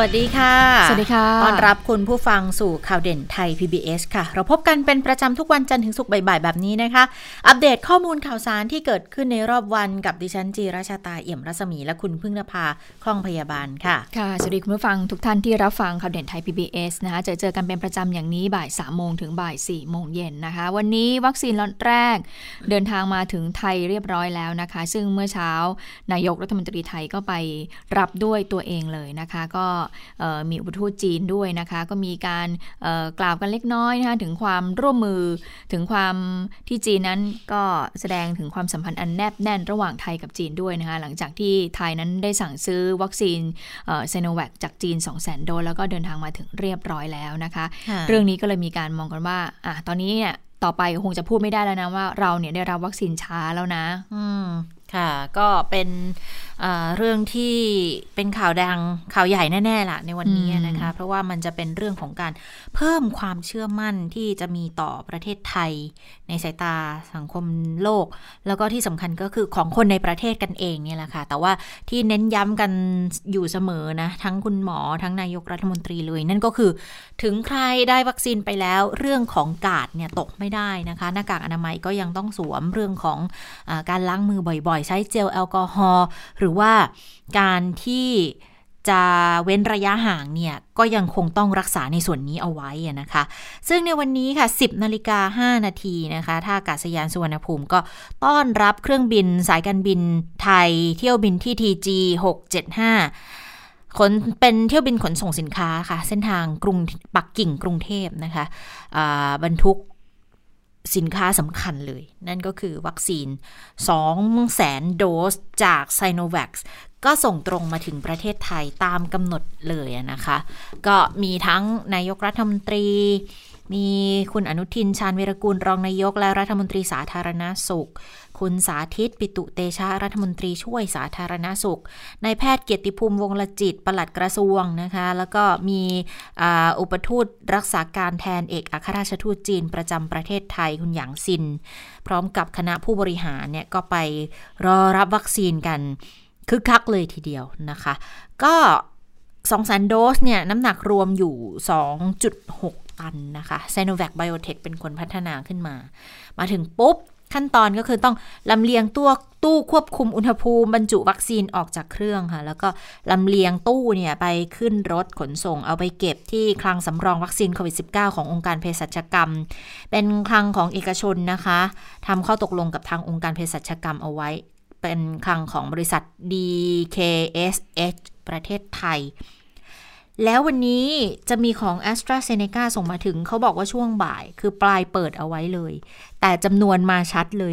วัสดีค่ะ สวัสดีค่ะ ต้อนรับคุณผู้ฟังสู่ข่าวเด่นไทย PBS ค่ะ เราพบกันเป็นประจำทุกวันจันทร์ถึงศุกร์บ่ายๆแบบนี้นะคะ อัปเดตข้อมูลข่าวสารที่เกิดขึ้นในรอบวันกับดิฉันจีราชาตาเอี่ยมรัศมีและคุณพึ่งนภาคล่องพยาบาลค่ะ ค่ะ สวัสดีคุณผู้ฟังทุกท่านที่รับฟังข่าวเด่นไทย PBS นะคะเจอเจอกันเป็นประจำอย่างนี้บ่าย3โมงถึงบ่าย4โมงเย็นนะคะ วันนี้วัคซีนล็อตแรก เดินทางมาถึงไทยเรียบร้อยแล้วนะคะ ซึ่งเมื่อเช้านายกรัฐมนตรีไทยก็ไปรับด้วยตัวเองเลยนะคะ ก็มีอุปทูตจีนด้วยนะคะ ก็มีการกล่าวกันเล็กน้อยนะคะถึงความร่วมมือถึงความที่จีนนั้นก็แสดงถึงความสัมพันธ์อันแนบแน่นระหว่างไทยกับจีนด้วยนะคะหลังจากที่ไทยนั้นได้สั่งซื้อวัคซีนเซโนแวคจากจีน 2 0 0 0 0 0 โดสแล้วก็เดินทางมาถึงเรียบร้อยแล้วนะคะ เรื่องนี้ก็เลยมีการมองกันว่าอะตอนนี้เนี่ยต่อไปคงจะพูดไม่ได้แล้วนะว่าเราเนี่ยได้รับวัคซีนช้าแล้วนะ อืม ค่ะ ก็เป็น เรื่องที่เป็นข่าวดังข่าวใหญ่แน่ๆล่ะในวันนี้นะคะ เพราะว่ามันจะเป็นเรื่องของการเพิ่มความเชื่อมั่นที่จะมีต่อประเทศไทย ในสายตาสังคมโลก แล้วก็ที่สำคัญก็คือของคนในประเทศกันเองเนี่ยแหละค่ะ แต่ว่าที่เน้นย้ำกันอยู่เสมอนะ ทั้งคุณหมอทั้งนายกรัฐมนตรีเลย นั่นก็คือถึงใครได้วัคซีนไปแล้ว เรื่องของกาดเนี่ยตกไม่ได้นะคะหน้ากากอนามัยก็ยังต้องสวมเรื่องของอการล้างมือบ่อยๆ ใช้เจลแอลกอฮอล์หรืือว่าการที่จะเว้นระยะห่างเนี่ยก็ยังคงต้องรักษาในส่วนนี้เอาไว้นะคะ ซึ่งในวันนี้ค่ะ 10นาฬิกา5นาทีนะคะท่าอากาศยานสุวรรณภูมิก็ต้อนรับเครื่องบินสายการบินไทยเที่ยวบินที่ TG 675ขนเป็นเที่ยวบินขนส่งสินค้าค่ะ เส้นทางกรุงปักกิ่งกรุงเทพนะคะบรรทุก สินค้าสำคัญเลย นั่นก็คือวัคซีน 200,000 โดสจากไซโนแวคก็ส่งตรงมาถึงประเทศไทยตามกำหนดเลยนะคะ ก็มีทั้งนายกรัฐมนตรี มีคุณอนุทินชาญวิรกูลรองนายกและรัฐมนตรีสาธารณาสุข คุณสาธิตปิตุเตชะรัฐมนตรีช่วยสาธารณาสุขนายแพทย์เกียรติภูมิวงลจิตปลัดกระทรวงนะคะ แล้วก็มีอุปทูตรักษาการแทนเอกอัครราชทูตจีนประจำประเทศไทยคุณหยางซิน พร้อมกับคณะผู้บริหารเนี่ยก็ไปรอรับวัคซีนกันคึกคักเลยทีเดียวนะคะ ก็2 0 0 0 0โดสเนี่ยน้ำหนักรวมอยู่ 2.6 ตันนะคะไซโนแวคไบโอเทคเป็นคนพัฒนาขึ้นมา มาถึงปุ๊บ ขั้นตอนก็คือต้องลำเลียงตัวตู้ควบคุมอุณหภูมิบรรจุวัคซีนออกจากเครื่องค่ะ แล้วก็ลำเลียงตู้เนี่ยไปขึ้นรถขนส่งเอาไปเก็บที่คลังสำรองวัคซีนโควิด -19 ขององค์การเภสัชกรรม เป็นคลังของเอกชนนะคะทำข้อตกลงกับทางองค์การเภสัชกรรมเอาไว้ เป็นคลังของบริษัท DKSH ประเทศไทย แล้ววันนี้จะมีของ a s t r a z เซ e c a ส่งมาถึงเขาบอกว่าช่วงบ่าย คือปลายเปิดเอาไว้เลย แต่จำนวนมาชัดเลย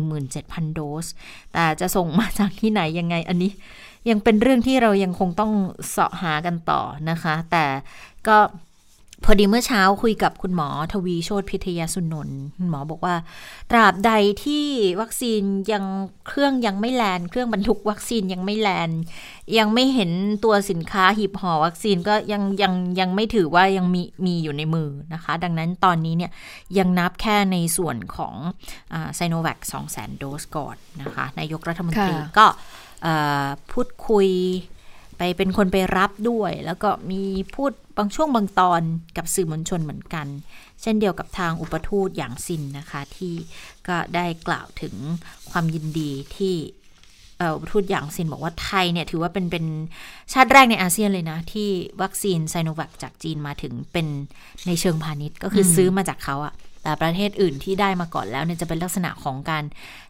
117,000 โดส แต่จะส่งมาจากที่ไหนยังไงอันนี้ ยังเป็นเรื่องที่เรายังคงต้องเสาะหากันต่อนะคะ แต่ก็ พอดีเมื่อเช้าคุยกับคุณหมอทวีโชตพิทยาสุนนท์คุณหมอบอกว่า ตราบใดที่วัคซีนยังเครื่องยังไม่แลนเครื่องบรรทุกวัคซีนยังไม่แลนยังไม่เห็นตัวสินค้าหีบห่อวัคซีนก็ยังยังยังไม่ถือว่ายังมีมีอยู่ในมือนะคะ ดังนั้นตอนนี้เนี่ยยังนับแค่ในส่วนของไซโนแวคสองแสนโดสก่อนนะคะนายกรัฐมนตรีก็พูดคุยไปเป็นคนไปรับด้วย แล้วก็มีพูด บางช่วงบางตอนกับสื่อมวลชนเหมือนกัน เช่นเดียวกับทางอุปทูตอย่างซินนะคะที่ก็ได้กล่าวถึงความยินดีที่อุปทูตอย่างซินบอกว่าไทยเนี่ยถือว่าเป็นเป็นชาติแรกในอาเซียนเลยนะ ที่วัคซีนไซโนแวคจากจีนมาถึงเป็นในเชิงพาณิชย์ก็คือซื้อมาจากเขาอะแต่ประเทศอื่นที่ได้มาก่อนแล้วเนี่ยจะเป็นลักษณะของการ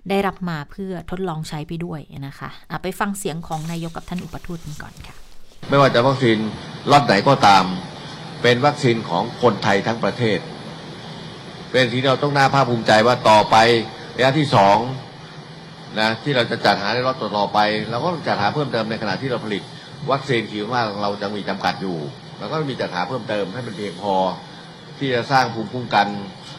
ได้รับมาเพื่อทดลองใช้ไปด้วยนะคะะไปฟังเสียงของนายกกับท่านอุปทูตกันก่อนค่ะ ไม่ว่าจะวัคซีนรอบไหนก็ตาม เป็นวัคซีนของคนไทยทั้งประเทศ เป็นที่เราต้องน่าภาคภูมิใจว่าต่อไประยะที่สองนะที่เราจะจัดหาในรอบต่อไปเราก็จัดหาเพิ่มเติมในขณะที่เราผลิต วัคซีนคิวว่าเราจะมีจำกัดอยู่เราก็มีจัดหาเพิ่มเติมให้มันเพียงพอ ที่จะสร้างภูมิคุ้มกัน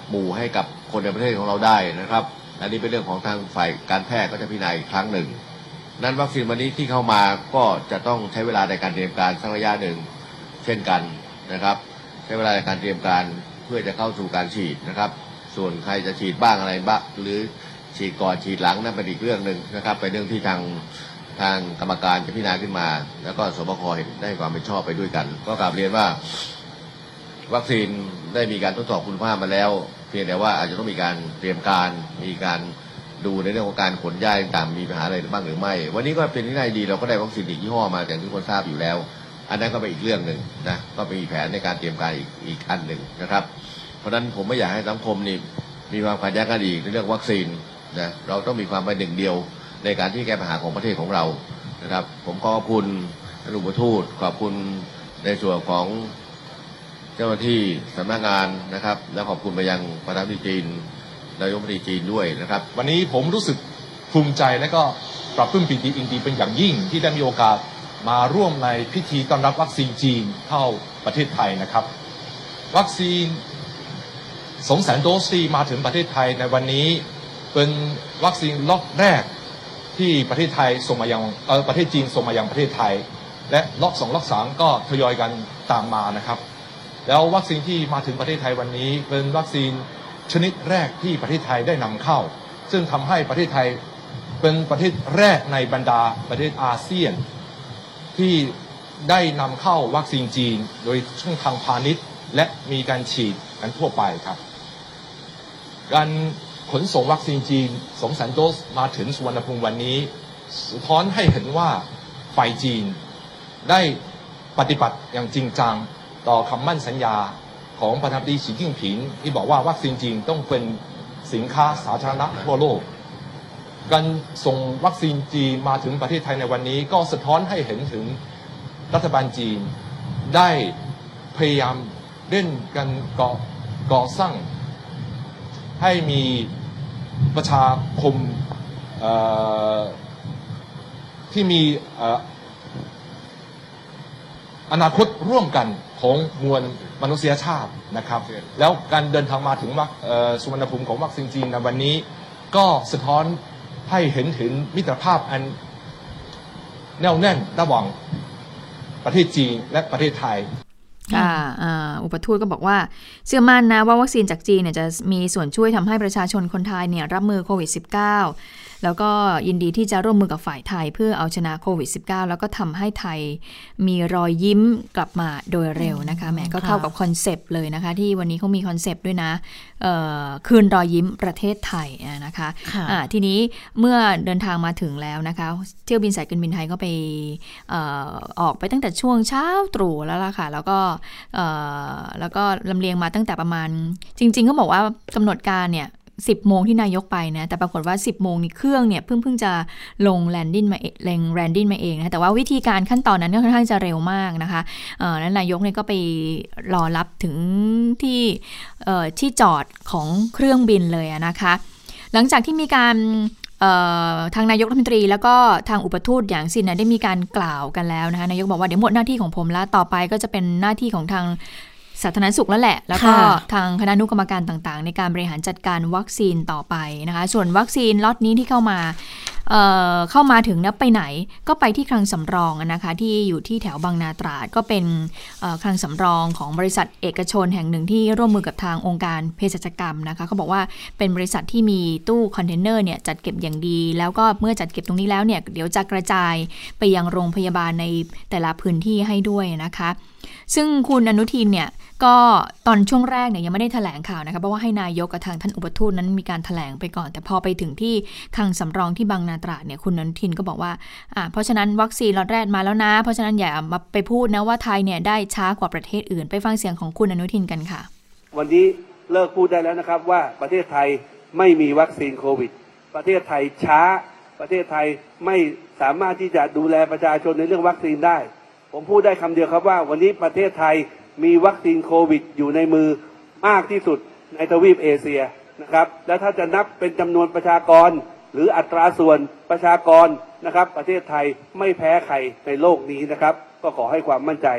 หมู่ให้กับคนในประเทศของเราได้นะครับ อันนี้เป็นเรื่องของทางฝ่ายการแพทย์ก็จะพิจารณาอีกครั้งหนึ่ง นั้นวัคซีนวันนี้ที่เข้ามาก็จะต้องใช้เวลาในการเตรียมการสักระยะหนึ่งเช่นกันนะครับ ใช้เวลาในการเตรียมการเพื่อจะเข้าสู่การฉีดนะครับ ส่วนใครจะฉีดบ้างอะไรบ้างหรือฉีดก่อนฉีดหลังนั่นเป็นอีกเรื่องหนึ่งนะครับเป็นเรื่องที่ทางทางกรรมการจะพิจารณาขึ้นมา แล้วก็สบคเห็นได้ความเป็นชอบไปด้วยกัน ก็กราบเรียนว่า วัคซีนได้มีการทดสอบคุณภาพมาแล้ว เพียงแต่ว่าอาจจะต้องมีการเตรียมการมีการ ดูในเรื่องของการขนย้ายต่างมีปัญหาอะไรบ้างหรือไม่ วันนี้ก็เป็นที่น่าดีเราก็ได้วัคซีนอีกยี่ห้อมาอย่างที่ทุกคนทราบอยู่แล้ว อันนั้นก็เป็นอีกเรื่องหนึ่งนะก็เป็นอีแผนในการเตรียมการอีกอีกอันหนึ่งนะครับ เพราะฉะนั้นผมไม่อยากให้สังคมนี่มีความขัดแย้งกันอีกในเรื่องวัคซีนนะเราต้องมีความเป็นหนึ่งเดียวในการที่แก้ปัญหาของประเทศของเรานะครับ ผมขอบคุณท่านอุปทูตขอบคุณในส่วนของเจ้าหน้าที่สำนักงานนะครับ และขอบคุณไปยังประธานาธิบดีจีน นายกรัฐมนตรีจีนด้วยนะครับ วันนี้ผมรู้สึกภูมิใจและก็ปลาบปลื้มปิติยินดีเป็นอย่างยิ่งที่ได้มีโอกาสมาร่วมในพิธีต้อนรับวัคซีนจีนเข้าประเทศไทยนะครับ วัคซีนสองแสนโดสที่มาถึงประเทศไทยในวันนี้เป็นวัคซีนล็อตแรกที่ประเทศไทยส่งมายังเออประเทศจีนส่งมายังประเทศไทย และล็อกสองล็อกสามก็ทยอยกันตามมานะครับ แล้ววัคซีนที่มาถึงประเทศไทยวันนี้เป็นวัคซีน ชนิดแรกที่ประเทศไทยได้นำเข้า ซึ่งทำให้ประเทศไทยเป็นประเทศแรกในบรรดาประเทศอาเซียน ที่ได้นำเข้าวัคซีนจีน โดยช่องทางพาณิชย์ และมีการฉีดกันทั่วไปครับ การขนส่งวัคซีนจีนสองแสนโดสมาถึงสุวรรณภูมิวันนี้สะท้อนให้เห็นว่าฝ่ายจีนได้ปฏิบัติอย่างจริงจังต่อคำมั่นสัญญา ของประธานาธิบดีสีจิ้งผิงที่บอกว่าวัคซีนจีนต้องเป็นสินค้าสาธารณะทั่วโลก การส่งวัคซีนจีนมาถึงประเทศไทยในวันนี้ ก็สะท้อนให้เห็นถึงรัฐบาลจีนได้พยายามเล่นกันก่อก่อสร้าง ให้มีประชาคมที่มีอออนาคตร่วมกัน ของมวลมนุษยชาตินะครับ แล้วการเดินทางมาถึงวัคเอ่อสุวรรณภูมิของวัคซีนจีนในวันนี้ ก็สะท้อนให้เห็นถึงมิตรภาพอันแน่วแน่นระหว่างประเทศจีนและประเทศไทยค่ะอุปทูตก็บอกว่า เชื่อมั่นนะว่าวัคซีนจากจีนเนี่ยจะมีส่วนช่วยทำให้ประชาชนคนไทยเนี่ยรับมือโควิด -19 แล้วก็ยินดีที่จะร่วมมือกับฝ่ายไทย เพื่อเอาชนะโควิด -19 แล้วก็ทำให้ไทยมีรอยยิ้มกลับมาโดยเร็วนะคะแหมก็เข้ากับ concept เลยนะคะ ที่วันนี้เขามี concept ด้วยนะเอ่อคืนรอยยิ้มประเทศไทยอะนะคะค่ะอ่าทีนี้เมื่อเดินทางมาถึงแล้วนะคะ เที่ยวบินสายการบินไทยก็ไปเอ่อออกไปตั้งแต่ช่วงเช้าตรู่แล้วล่ะค่ะ แล้วก็เอ่อแล้วก็ลำเลียงมาตั้งแต่ประมาณ จริงๆก็บอกว่ากำหนดการเนี่ย 10 โมงที่นายกไปนะ แต่ปรากฏว่า 10 โมงนี่เครื่องเนี่ยเพิ่งเพิ่งจะลง landing มาเองลง landing มาเองนะแต่ว่าวิธีการขั้นตอนนั้นก็ค่อนข้างจะเร็วมากนะคะเออนั้นนายกเนี่ยก็ไปรอรับถึงที่เอ่อที่จอดของเครื่องบินเลยนะคะ หลังจากที่มีการทางนายกรัฐมนตรีแล้วก็ทางอุปทูตหยางซินนะได้มีการกล่าวกันแล้วนะคะนายกบอกว่าเดี๋ยวหมดหน้าที่ของผมแล้วต่อไปก็จะเป็นหน้าที่ของทาง สาธารณสุขแล้วแหละ แล้วก็ค่ะทางคณะอนุกรรมการต่างๆ ในการบริหารจัดการวัคซีนต่อไปนะคะ ส่วนวัคซีนล็อตนี้ที่เข้ามาเอ่อเข้ามาถึงนะไปไหนก็ไปที่คลังสำรองอะนะคะที่อยู่ที่แถวบางนาตราดก็เป็นเอ่อคลังสำรองของบริษัทเอกชนแห่งหนึ่งที่ร่วมมือกับทางองค์การเภสัชกรรมนะคะเขาบอกว่าเป็นบริษัทที่มีตู้คอนเทนเนอร์เนี่ยจัดเก็บอย่างดี แล้วก็เมื่อจัดเก็บตรงนี้แล้วเนี่ยเดี๋ยวจะกระจายไปยังโรงพยาบาลในแต่ละพื้นที่ให้ด้วยนะคะ ซึ่งคุณอนุทินเนี่ย ก็ตอนช่วงแรกเนี่ยยังไม่ได้แถลงข่าวนะคะเพราะว่าให้นายกกับทางท่านอุปทูตนั้นมีการแถลงไปก่อน แต่พอไปถึงที่คลังสำรองที่บางนาตราดเนี่ยคุณอนุทินก็บอกว่าอ่า เพราะฉะนั้นวัคซีนล็อตแรกมาแล้วนะ เพราะฉะนั้นอย่ามาไปพูดนะว่าไทยเนี่ยได้ช้ากว่าประเทศอื่น ไปฟังเสียงของคุณอนุทินกันค่ะ วันนี้เลิกพูดได้แล้วนะครับว่าประเทศไทยไม่มีวัคซีนโควิด ประเทศไทยช้า ประเทศไทยไม่สามารถที่จะดูแลประชาชนในเรื่องวัคซีนได้ ผมพูดได้คำเดียวครับว่า วันนี้ประเทศไทย มีวัคซีนโควิด อยู่ในมือมากที่สุดในทวีปเอเชียนะครับ และถ้าจะนับเป็นจำนวนประชากร หรืออัตราส่วนประชากรนะครับ ประเทศไทยไม่แพ้ใครในโลกนี้นะครับ ก็ขอให้ความมั่นใจ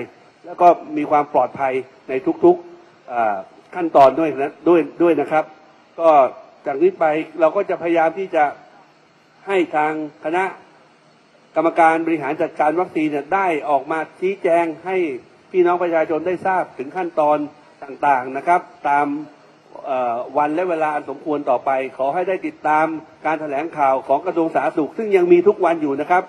แล้วก็มีความปลอดภัยในทุกๆขั้นตอนด้วยนะด้วยด้วยนะครับ ก็จากนี้ไปเราก็จะพยายามที่จะให้ทางคณะกรรมการบริหารจัดการวัคซีนเนี่ยได้ออกมาชี้แจงให้ พี่น้องประชาชนได้ทราบถึงขั้นตอนต่างๆนะครับ ตามวันและเวลาอันสมควรต่อไป ขอให้ได้ติดตามการแถลงข่าวของกระทรวงสาธารณสุข ซึ่งยังมีทุกวันอยู่นะครับ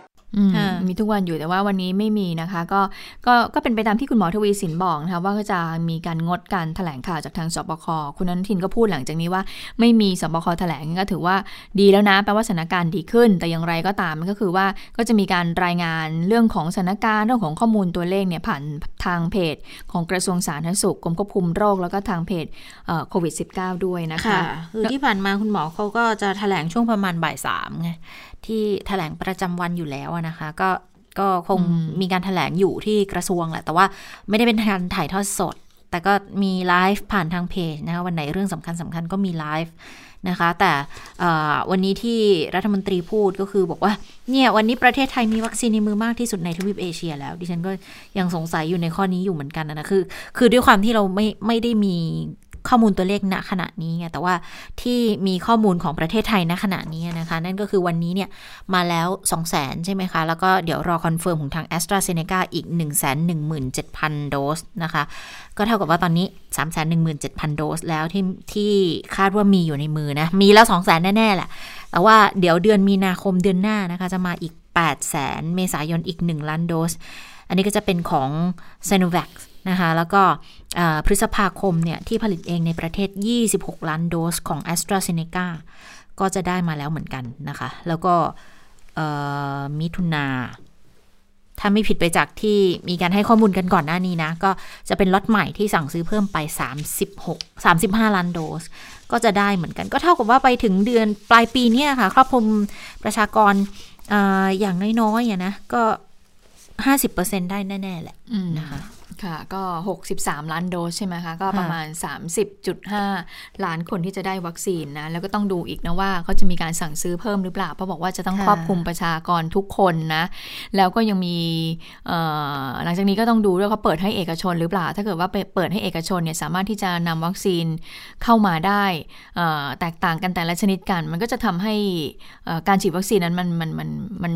มค่ะมีทุกวันอยู่แต่ว่าวันนี้ไม่มีนะคะ ก็ก็ก็เป็นไปตามที่คุณหมอทวีสินบอกนะคะว่าก็จะมีการงดการแถลงข่าวจากทางสบคคุณอนุทินก็พูดหลังจากนี้ว่า ไม่มีสบคแถลงก็ถือว่าดีแล้วนะแปลว่าสถานการณ์ดีขึ้น แต่อย่างไรก็ตามก็คือว่าก็จะมีการรายงานเรื่องของสถานการณ์เรื่องของข้อมูลตัวเลขเนี่ยผ่านทางเพจ ของกระทรวงสาธารณสุขกรมควบคุมโรคแล้วก็ทางเพจโควิด -19 ด้วยนะคะค่ะคือที่ผ่านมาคุณหมอเขาก็จะแถลงช่วงประมาณบ่ายสามไง ที่แถลงประจำวันอยู่แล้วอะนะคะ ก็ก็คงอืมมีการแถลงอยู่ที่กระทรวงแหละ แต่ว่าไม่ได้เป็นการถ่ายทอดสด แต่ก็มีไลฟ์ผ่านทางเพจนะคะ วันไหนเรื่องสำคัญสำคัญก็มีไลฟ์นะคะ แต่เอ่อวันนี้ที่รัฐมนตรีพูดก็คือบอกว่า เนี่ย วันนี้ประเทศไทยมีวัคซีนในมือมากที่สุดในทวีปเอเชีย แล้ว ดิฉันก็ยังสงสัยอยู่ในข้อนี้อยู่เหมือนกันนะคือ คือด้วยความที่เราไม่ไม่ได้มี ข้อมูลตัวเลขณขณะนี้ไงแต่ว่าที่มีข้อมูลของประเทศไทยณขณะนี้นะคะ นั่นก็คือวันนี้เนี่ยมาแล้ว 2 0 0 0 0 0ใช่ไหมคะ แล้วก็เดี๋ยวรอ confirm ของทาง AstraZeneca อีก 1 1 7 0 0 0 โดสนะคะ ก็เท่ากับว่าตอนนี้ 3 1 7 0 0 0 โดสแล้วที่ที่คาดว่ามีอยู่ในมือนะ มีแล้ว 2 0 0 0 0 0แน่ ๆ แหละ แต่ว่าเดี๋ยวเดือนมีนาคมเดือนหน้านะคะจะมาอีก 8 0 0 0 0 0เมษายนอีก 1 ล้านโดส อันนี้ก็จะเป็นของ s i n o v a c นะคะแล้วก็พฤษภาคมเนี่ยที่ผลิตเองในประเทศ 26 ล้านโดสของ a s t r a z เซ e c a ก็จะได้มาแล้วเหมือนกันนะคะ แล้วก็มิถุนาถ้าไม่ผิดไปจากที่มีการให้ข้อมูลกันก่อนหน้านี้นะ ก็จะเป็นล็อตใหม่ที่สั่งซื้อเพิ่มไป 36 35 ล้านโดส ก็จะได้เหมือนกันก็เท่ากับว่าไปถึงเดือนปลายปีเนี่ยค่ะ ครอบคลุมประชากรออย่างน้อยๆนะก็ 50%ได้แน่ ๆ แหละอืมนะคะค่ะ ก็ 63 ล้านโดสใช่ไหมคะ ก็ประมาณ 30.5 ล้านคนที่จะได้วัคซีนนะ แล้วก็ต้องดูอีกนะว่าเขาจะมีการสั่งซื้อเพิ่มหรือเปล่า เพราะบอกว่าจะต้องค่ะครอบคลุมประชากรทุกคนนะ แล้วก็ยังมีเอ่อหลังจากนี้ก็ต้องดูด้วยเขาเปิดให้เอกชนหรือเปล่า ถ้าเกิดว่าไปเปิดให้เอกชนเนี่ยสามารถที่จะนำวัคซีนเข้ามาได้เอ่อแตกต่างกันแต่ละชนิดกัน มันก็จะทำให้เอ่อการฉีดวัคซีนนั้นมันมันมันมัน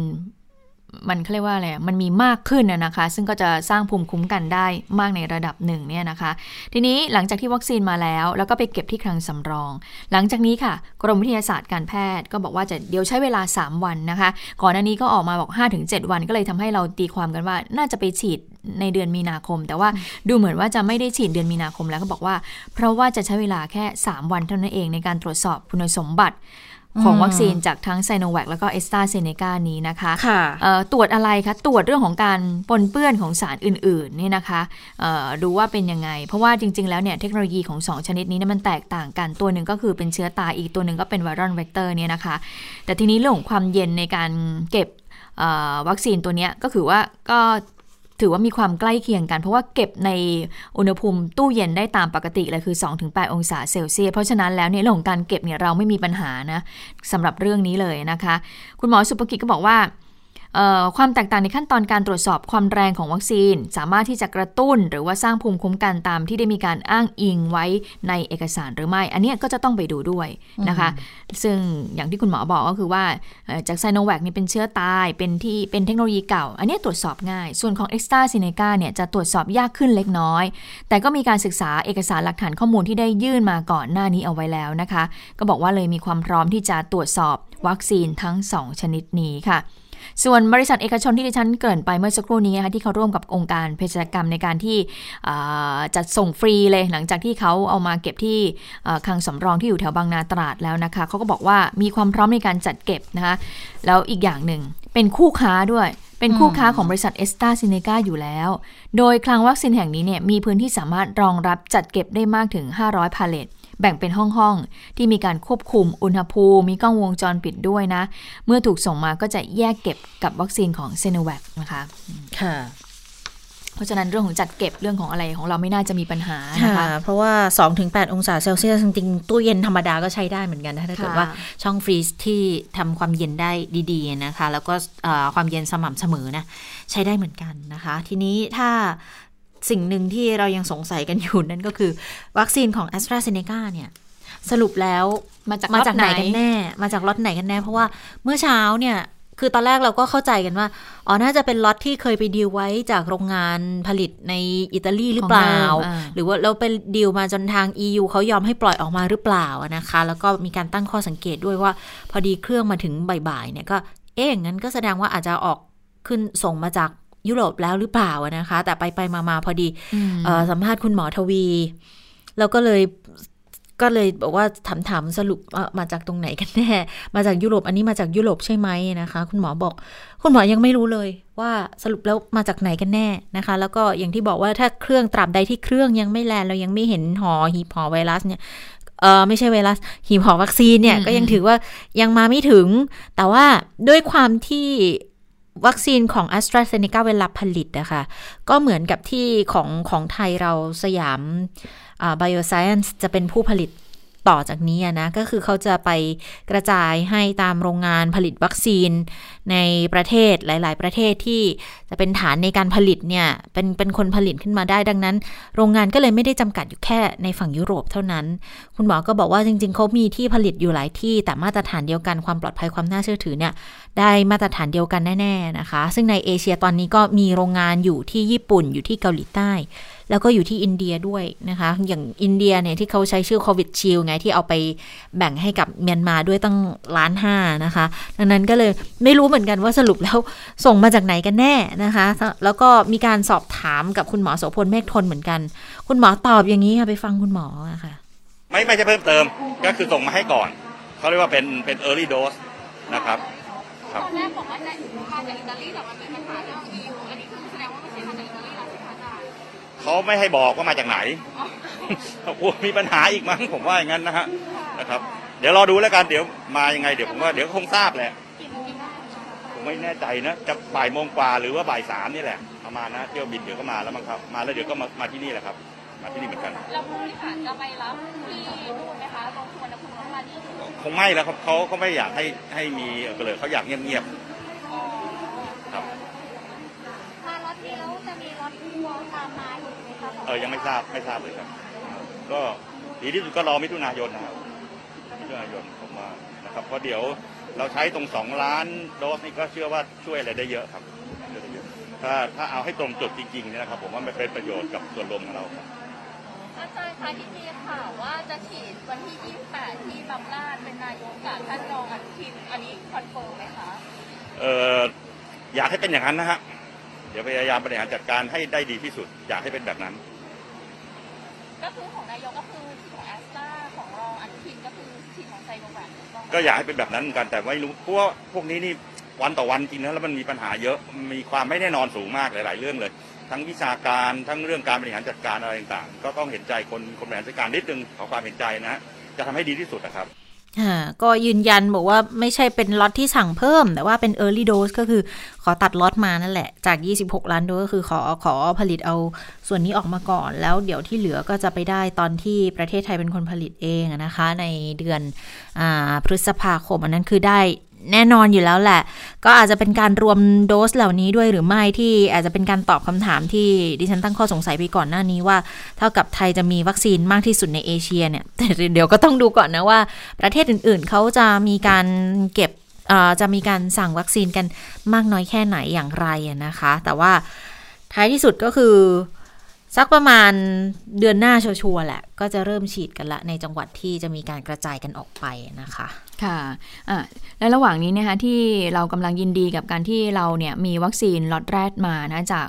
มันเขาเรียกว่าอะไรมันมีมากขึ้นนะคะ ซึ่งก็จะสร้างภูมิคุ้มกันได้มากในระดับหนึ่งเนี่ยนะคะ ทีนี้หลังจากที่วัคซีนมาแล้ว แล้วก็ไปเก็บที่คลังสำรอง หลังจากนี้ค่ะ กรมวิทยาศาสตร์การแพทย์ก็บอกว่าจะเดี๋ยวใช้เวลา 3 วันนะคะ ก่อนหน้านี้ก็ออกมาบอก 5-7 วันก็เลยทำให้เราตีความกันว่าน่าจะไปฉีดในเดือนมีนาคม แต่ว่าดูเหมือนว่าจะไม่ได้ฉีดเดือนมีนาคมแล้วก็บอกว่า เพราะว่าจะใช้เวลาแค่ 3 วันเท่านั้นเองในการตรวจสอบคุณสมบัติ ของวัคซีนจากทั้งไซโนแวคแล้วก็แอสตราเซเนกานี้นะคะค่ะเอ่อตรวจอะไรคะ ตรวจเรื่องของการปนเปื้อนของสารอื่นๆเนี่ยนะคะเอ่อดูว่าเป็นยังไง เพราะว่าจริง ๆ แล้วเนี่ยเทคโนโลยีของ 2 ชนิดนี้เนี่ยมันแตกต่างกันตัวหนึ่งก็คือเป็นเชื้อตายอีกตัวหนึ่งก็เป็น viral vector เนี่ยนะคะ แต่ทีนี้เรื่องของความเย็นในการเก็บเอ่อวัคซีนตัวเนี้ยก็คือว่าก็ ถือว่ามีความใกล้เคียงกัน เพราะว่าเก็บในอุณหภูมิตู้เย็นได้ตามปกติเลยคือ 2-8 องศาเซลเซียสเพราะฉะนั้นแล้วเนี่ยเรื่องของการเก็บเนี่ยเราไม่มีปัญหานะสำหรับเรื่องนี้เลยนะคะ คุณหมอสุภกิจก็บอกว่า ความแตกต่างในขั้นตอนการตรวจสอบความแรงของวัคซีน สามารถที่จะกระตุ้น หรือว่าสร้างภูมิคุ้มกันตามที่ได้มีการอ้างอิงไว้ในเอกสารหรือไม่ อันเนี้ยก็จะต้องไปดูด้วยนะคะ ซึ่งอย่างที่คุณหมอบอกก็คือว่าเอ่อจากไซโนแวคนี่เป็นเชื้อตายเป็นที่เป็นเทคโนโลยีเก่า อันเนี้ยตรวจสอบง่าย ส่วนของเอ็กซ์ตาซิเนกาเนี่ยจะตรวจสอบยากขึ้นเล็กน้อย แต่ก็มีการศึกษาเอกสารหลักฐานข้อมูลที่ได้ยื่นมาก่อนหน้านี้เอาไว้แล้วนะคะ ก็บอกว่าเลยมีความพร้อมที่จะตรวจสอบวัคซีนทั้งสองชนิดนี้ค่ะ ส่วนบริษัทเอกชนที่ดิฉันเกริ่นไปเมื่อสักครู่นี้นะคะที่เขาร่วมกับองค์การเภสัชกรรมในการที่จัดส่งฟรีเลยหลังจากที่เขาเอามาเก็บที่คลังสำรองที่อยู่แถวบางนาตราดแล้วนะคะเขาก็บอกว่ามีความพร้อมในการจัดเก็บนะคะแล้วอีกอย่างหนึ่งเป็นคู่ค้าด้วยเป็นคู่ค้าของบริษัทแอสตราเซเนกาอยู่แล้ว โดยคลังวัคซีนแห่งนี้เนี่ยมีพื้นที่สามารถรองรับจัดเก็บได้มากถึง 500 พาเลต แบ่งเป็นห้องๆที่มีการควบคุมอุณหภูมิ มีกล้องวงจรปิดด้วยนะ เมื่อถูกส่งมาก็จะแยกเก็บกับวัคซีนของไซโนแวคนะคะค่ะเพราะฉะนั้นเรื่องของจัดเก็บเรื่องของอะไรของเราไม่น่าจะมีปัญหานะค่ะคะเพราะว่า 2-8 องศาเซลเซียสจริงๆตู้เย็นธรรมดาก็ใช้ได้เหมือนกันนะถ้าเกิดค่ะว่าช่องฟรีซที่ทำความเย็นได้ดีๆนะคะ แล้วก็เอ่อความเย็นสม่ำเสมอนะใช้ได้เหมือนกันนะคะ ทีนี้ถ้า สิ่งหนึ่งที่เรายังสงสัยกันอยู่นั่นก็คือ วัคซีนของ a s t r a z เซ e c a เนี่ยสรุปแล้วมาจากมาจากไหนล็อตกันแน่ มาจากล็อตไหนกันแน่ เพราะว่าเมื่อเช้าเนี่ยคือตอนแรกเราก็เข้าใจกันว่า อ๋อ น่าจะเป็นล็อตที่เคยไปดีลไว้จากโรงงานผลิตในอิตาลีหรือเปล่าของเดิมอ่าหรือว่าเราไปดีลมาจนทาง EU เขายอมให้ปล่อยออกมาหรือเปล่าอะนะคะ แล้วก็มีการตั้งข้อสังเกตด้วยว่า พอดีเครื่องมาถึงบ่ายๆเนี่ยก็ เอ๊ะงั้นก็แสดงว่าอาจจะออกขึ้นส่งมาจาก ยุโรปแล้วหรือเปล่าอะนะคะ แต่ไปไปๆมาๆพอดีเอ่อสัมภาษณ์คุณหมอทวี แล้วก็เลยก็เลยบอกว่าถามถามสรุปเอ่อมาจากตรงไหนกันแน่ มาจากยุโรปอันนี้มาจากยุโรปใช่ไหมนะคะ คุณหมอบอก คุณหมอยังไม่รู้เลยว่าสรุปแล้วมาจากไหนกันแน่นะคะ แล้วก็อย่างที่บอกว่าถ้าเครื่องตราบใดที่เครื่องยังไม่ land เรายังไม่เห็นหอหีบหอไวรัสเนี่ยเออไม่ใช่ไวรัสหีบหอวัคซีนเนี่ยอืมก็ยังถือว่ายังมาไม่ถึง แต่ว่าด้วยความที่ วัคซีนของ AstraZeneca เวลาผลิตนะคะก็เหมือนกับที่ของของไทยเราสยามไบโอไซเอนซ์จะเป็นผู้ผลิต ต่อจากนี้นะก็คือเขาจะไปกระจายให้ตามโรงงานผลิตวัคซีน ในประเทศหลาย ๆ ประเทศที่จะเป็นฐานในการผลิตเนี่ยเป็นเป็นคนผลิตขึ้นมาได้ ดังนั้น โรงงานก็เลยไม่ได้จำกัดอยู่แค่ในฝั่งยุโรปเท่านั้น คุณหมอก็บอกว่าจริง ๆเขามีที่ผลิตอยู่หลายที่แต่มาตรฐานเดียวกันความปลอดภัยความน่าเชื่อถือเนี่ยได้มาตรฐานเดียวกันแน่ ๆนะคะ ซึ่งในเอเชียตอนนี้ก็มีโรงงานอยู่ที่ญี่ปุ่นอยู่ที่เกาหลีใต้ แล้วก็อยู่ที่อินเดียด้วยนะคะ อย่างอินเดียเนี่ยที่เขาใช้ชื่อโควิดชิลไงที่เอาไปแบ่งให้กับเมียนมาด้วยตั้งล้านห้านะคะ ดังนั้นก็เลยไม่รู้เหมือนกันว่าสรุปแล้วส่งมาจากไหนกันแน่นะคะ แล้วก็มีการสอบถามกับคุณหมอโสพลเมฆทนเหมือนกัน คุณหมอตอบอย่างนี้ค่ะไปฟังคุณหมออะค่ะไม่ไม่ใช่เพิ่มเติมก็คือส่งมาให้ก่อนเขาเรียกว่าเป็นเป็น early dose นะครับครับตอนแรกบอกว่าจะมาจากอิตาลีแต่มัน เขาไม่ให้บอกว่ามาจากไหนเขากลัวมีปัญหาอีกมั้งผมว่าอย่างนั้นนะฮะนะครับ เดี๋ยวรอดูแล้วกันเดี๋ยวมายังไงเดี๋ยวผมว่าเดี๋ยวคงทราบแหละผมไม่แน่ใจนะจะบ่ายโมงกว่าหรือว่าบ่ายสามนี่แหละประมาณนะเที่ยวบินเดี๋ยวก็มาแล้วมั้งครับ มาแล้วเดี๋ยวก็มามาที่นี่แหละครับ มาที่นี่เหมือนกันแล้วผู้บริหารจะไปรับที่นู่นไหมคะตรงสุวรรณภูมิแล้วมานี่คงไม่แล้วครับเขาเขาไม่อยากให้ให้มีเออเลยเขาอยากเงียบๆครับ มาล็อตนี้แล้วจะมีล็อตวอลตามมาอีกไหมคะ เออยังไม่ทราบไม่ทราบเลยครับ ก็ดีที่สุดก็รอมิถุนายนนะครับมิถุนายนผมว่านะครับเพราะเดี๋ยวเราใช้ตรงสองล้านโดสนี่ก็เชื่อว่าช่วยอะไรได้เยอะครับช่วยได้เยอะถ้าถ้าเอาให้ตรงจุดจริงๆเนี่ยนะครับ ผมว่ามันเป็นประโยชน์กับส่วนรวมของเราครับอาจารย์คะที่มีข่าวว่าจะฉีดวันที่ 28 ที่บอกว่าจะเป็นนายกกับท่านรองอนุทินอันนี้ confirm ไหมคะเอออยากให้เป็นอย่างนั้นนะฮะเดี๋ยวพยายามบริหารจัดการให้ได้ดีที่สุด อยากให้เป็นแบบนั้น ก็คือของนายกก็คือฉีดของแอสตราของรองอนุทินก็คือฉีดของไซโนแวคถูกต้องไหมก็อยากให้เป็นแบบนั้นเหมือนกันแต่ไม่รู้เพราะว่าพวกนี้นี่วันต่อวันจริงนะแล้วมันมีปัญหาเยอะมีความไม่แน่นอนสูงมากหลาย ๆ เรื่องเลย ทั้งวิชาการทั้งเรื่องการบริหารจัดการอะไรต่างๆ ก็ต้องเห็นใจคนคนบริหารจัดการนิดนึงขอความเห็นใจนะฮะจะทำให้ดีที่สุดนะครับอ่า ก็ยืนยันบอกว่าไม่ใช่เป็นล็อตที่สั่งเพิ่ม แต่ว่าเป็น early dose ก็คือขอตัดล็อตมานั่นแหละ จาก 26 ล้านโดสก็คือขอขอผลิตเอาส่วนนี้ออกมาก่อน แล้วเดี๋ยวที่เหลือก็จะไปได้ตอนที่ประเทศไทยเป็นคนผลิตเองนะคะ ในเดือนอพฤษภาคม อันนั้นคือได้ แน่นอนอยู่แล้วแหละ ก็อาจจะเป็นการรวมโดสเหล่านี้ด้วยหรือไม่ที่อาจจะเป็นการตอบคำถามที่ดิฉันตั้งข้อสงสัยไปก่อนหน้านี้ว่า เท่ากับไทยจะมีวัคซีนมากที่สุดในเอเชียเนี่ยแต่เดี๋ยวก็ต้องดูก่อนนะว่า ประเทศอื่นๆเขาจะมีการเก็บอ่อจะมีการสั่งวัคซีนกันมากน้อยแค่ไหนอย่างไรนะคะ แต่ว่าท้ายที่สุดก็คือสักประมาณเดือนหน้าชัวร์ๆแหละ ก็จะเริ่มฉีดกันละในจังหวัดที่จะมีการกระจายกันออกไปนะคะ ค่ะอะและระหว่างนี้นะคะที่เรากำลังยินดีกับการที่เราเนี่ยมีวัคซีนล็อตแรกมานะจาก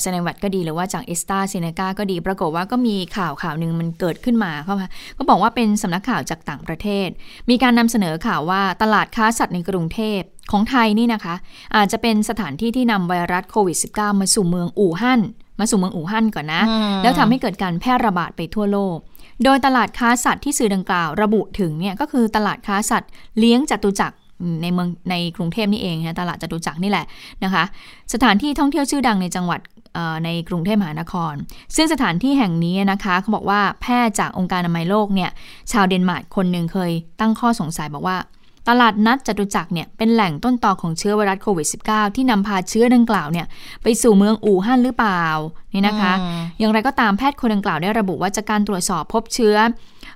ไซโนแวคก็ดีหรือว่าจากแอสตราเซเนกาก็ดี ปรากฏว่าก็มีข่าวข่าวหนึ่งมันเกิดขึ้นมาเข้ามาก็บอกว่าเป็นสำนักข่าวจากต่างประเทศ มีการนำเสนอข่าวว่าตลาดค้าสัตว์ในกรุงเทพของไทยนี่นะคะ อาจจะเป็นสถานที่ที่นำไวรัสโควิด -19 มาสู่เมืองอู่ฮั่นมาสู่เมืองอู่ฮั่นก่อนนะอืมแล้วทำให้เกิดการแพร่ระบาดไปทั่วโลก โดยตลาดค้าสัตว์ที่สื่อดังกล่าวระบุถึงเนี่ยก็คือตลาดค้าสัตว์เลี้ยงจตุจักรในเมืองในกรุงเทพนี่เองนะตลาดจตุจักรนี่แหละนะคะ สถานที่ท่องเที่ยวชื่อดังในจังหวัดในกรุงเทพมหานคร ซึ่งสถานที่แห่งนี้นะคะเขาบอกว่าแพทย์จากองค์การอนามัยโลกเนี่ยชาวเดนมาร์กคนหนึ่งเคยตั้งข้อสงสัยบอกว่า ตลาดนัดจตุจักรเนี่ยเป็นแหล่งต้นตอของเชื้อไวรัสโควิด -19 ที่นำพาเชื้อดังกล่าวเนี่ยไปสู่เมืองอู่ฮั่นหรือเปล่านี่นะคะอืมอย่างไรก็ตามแพทย์คนดังกล่าวได้ระบุว่าจากการตรวจสอบพบเชื้อ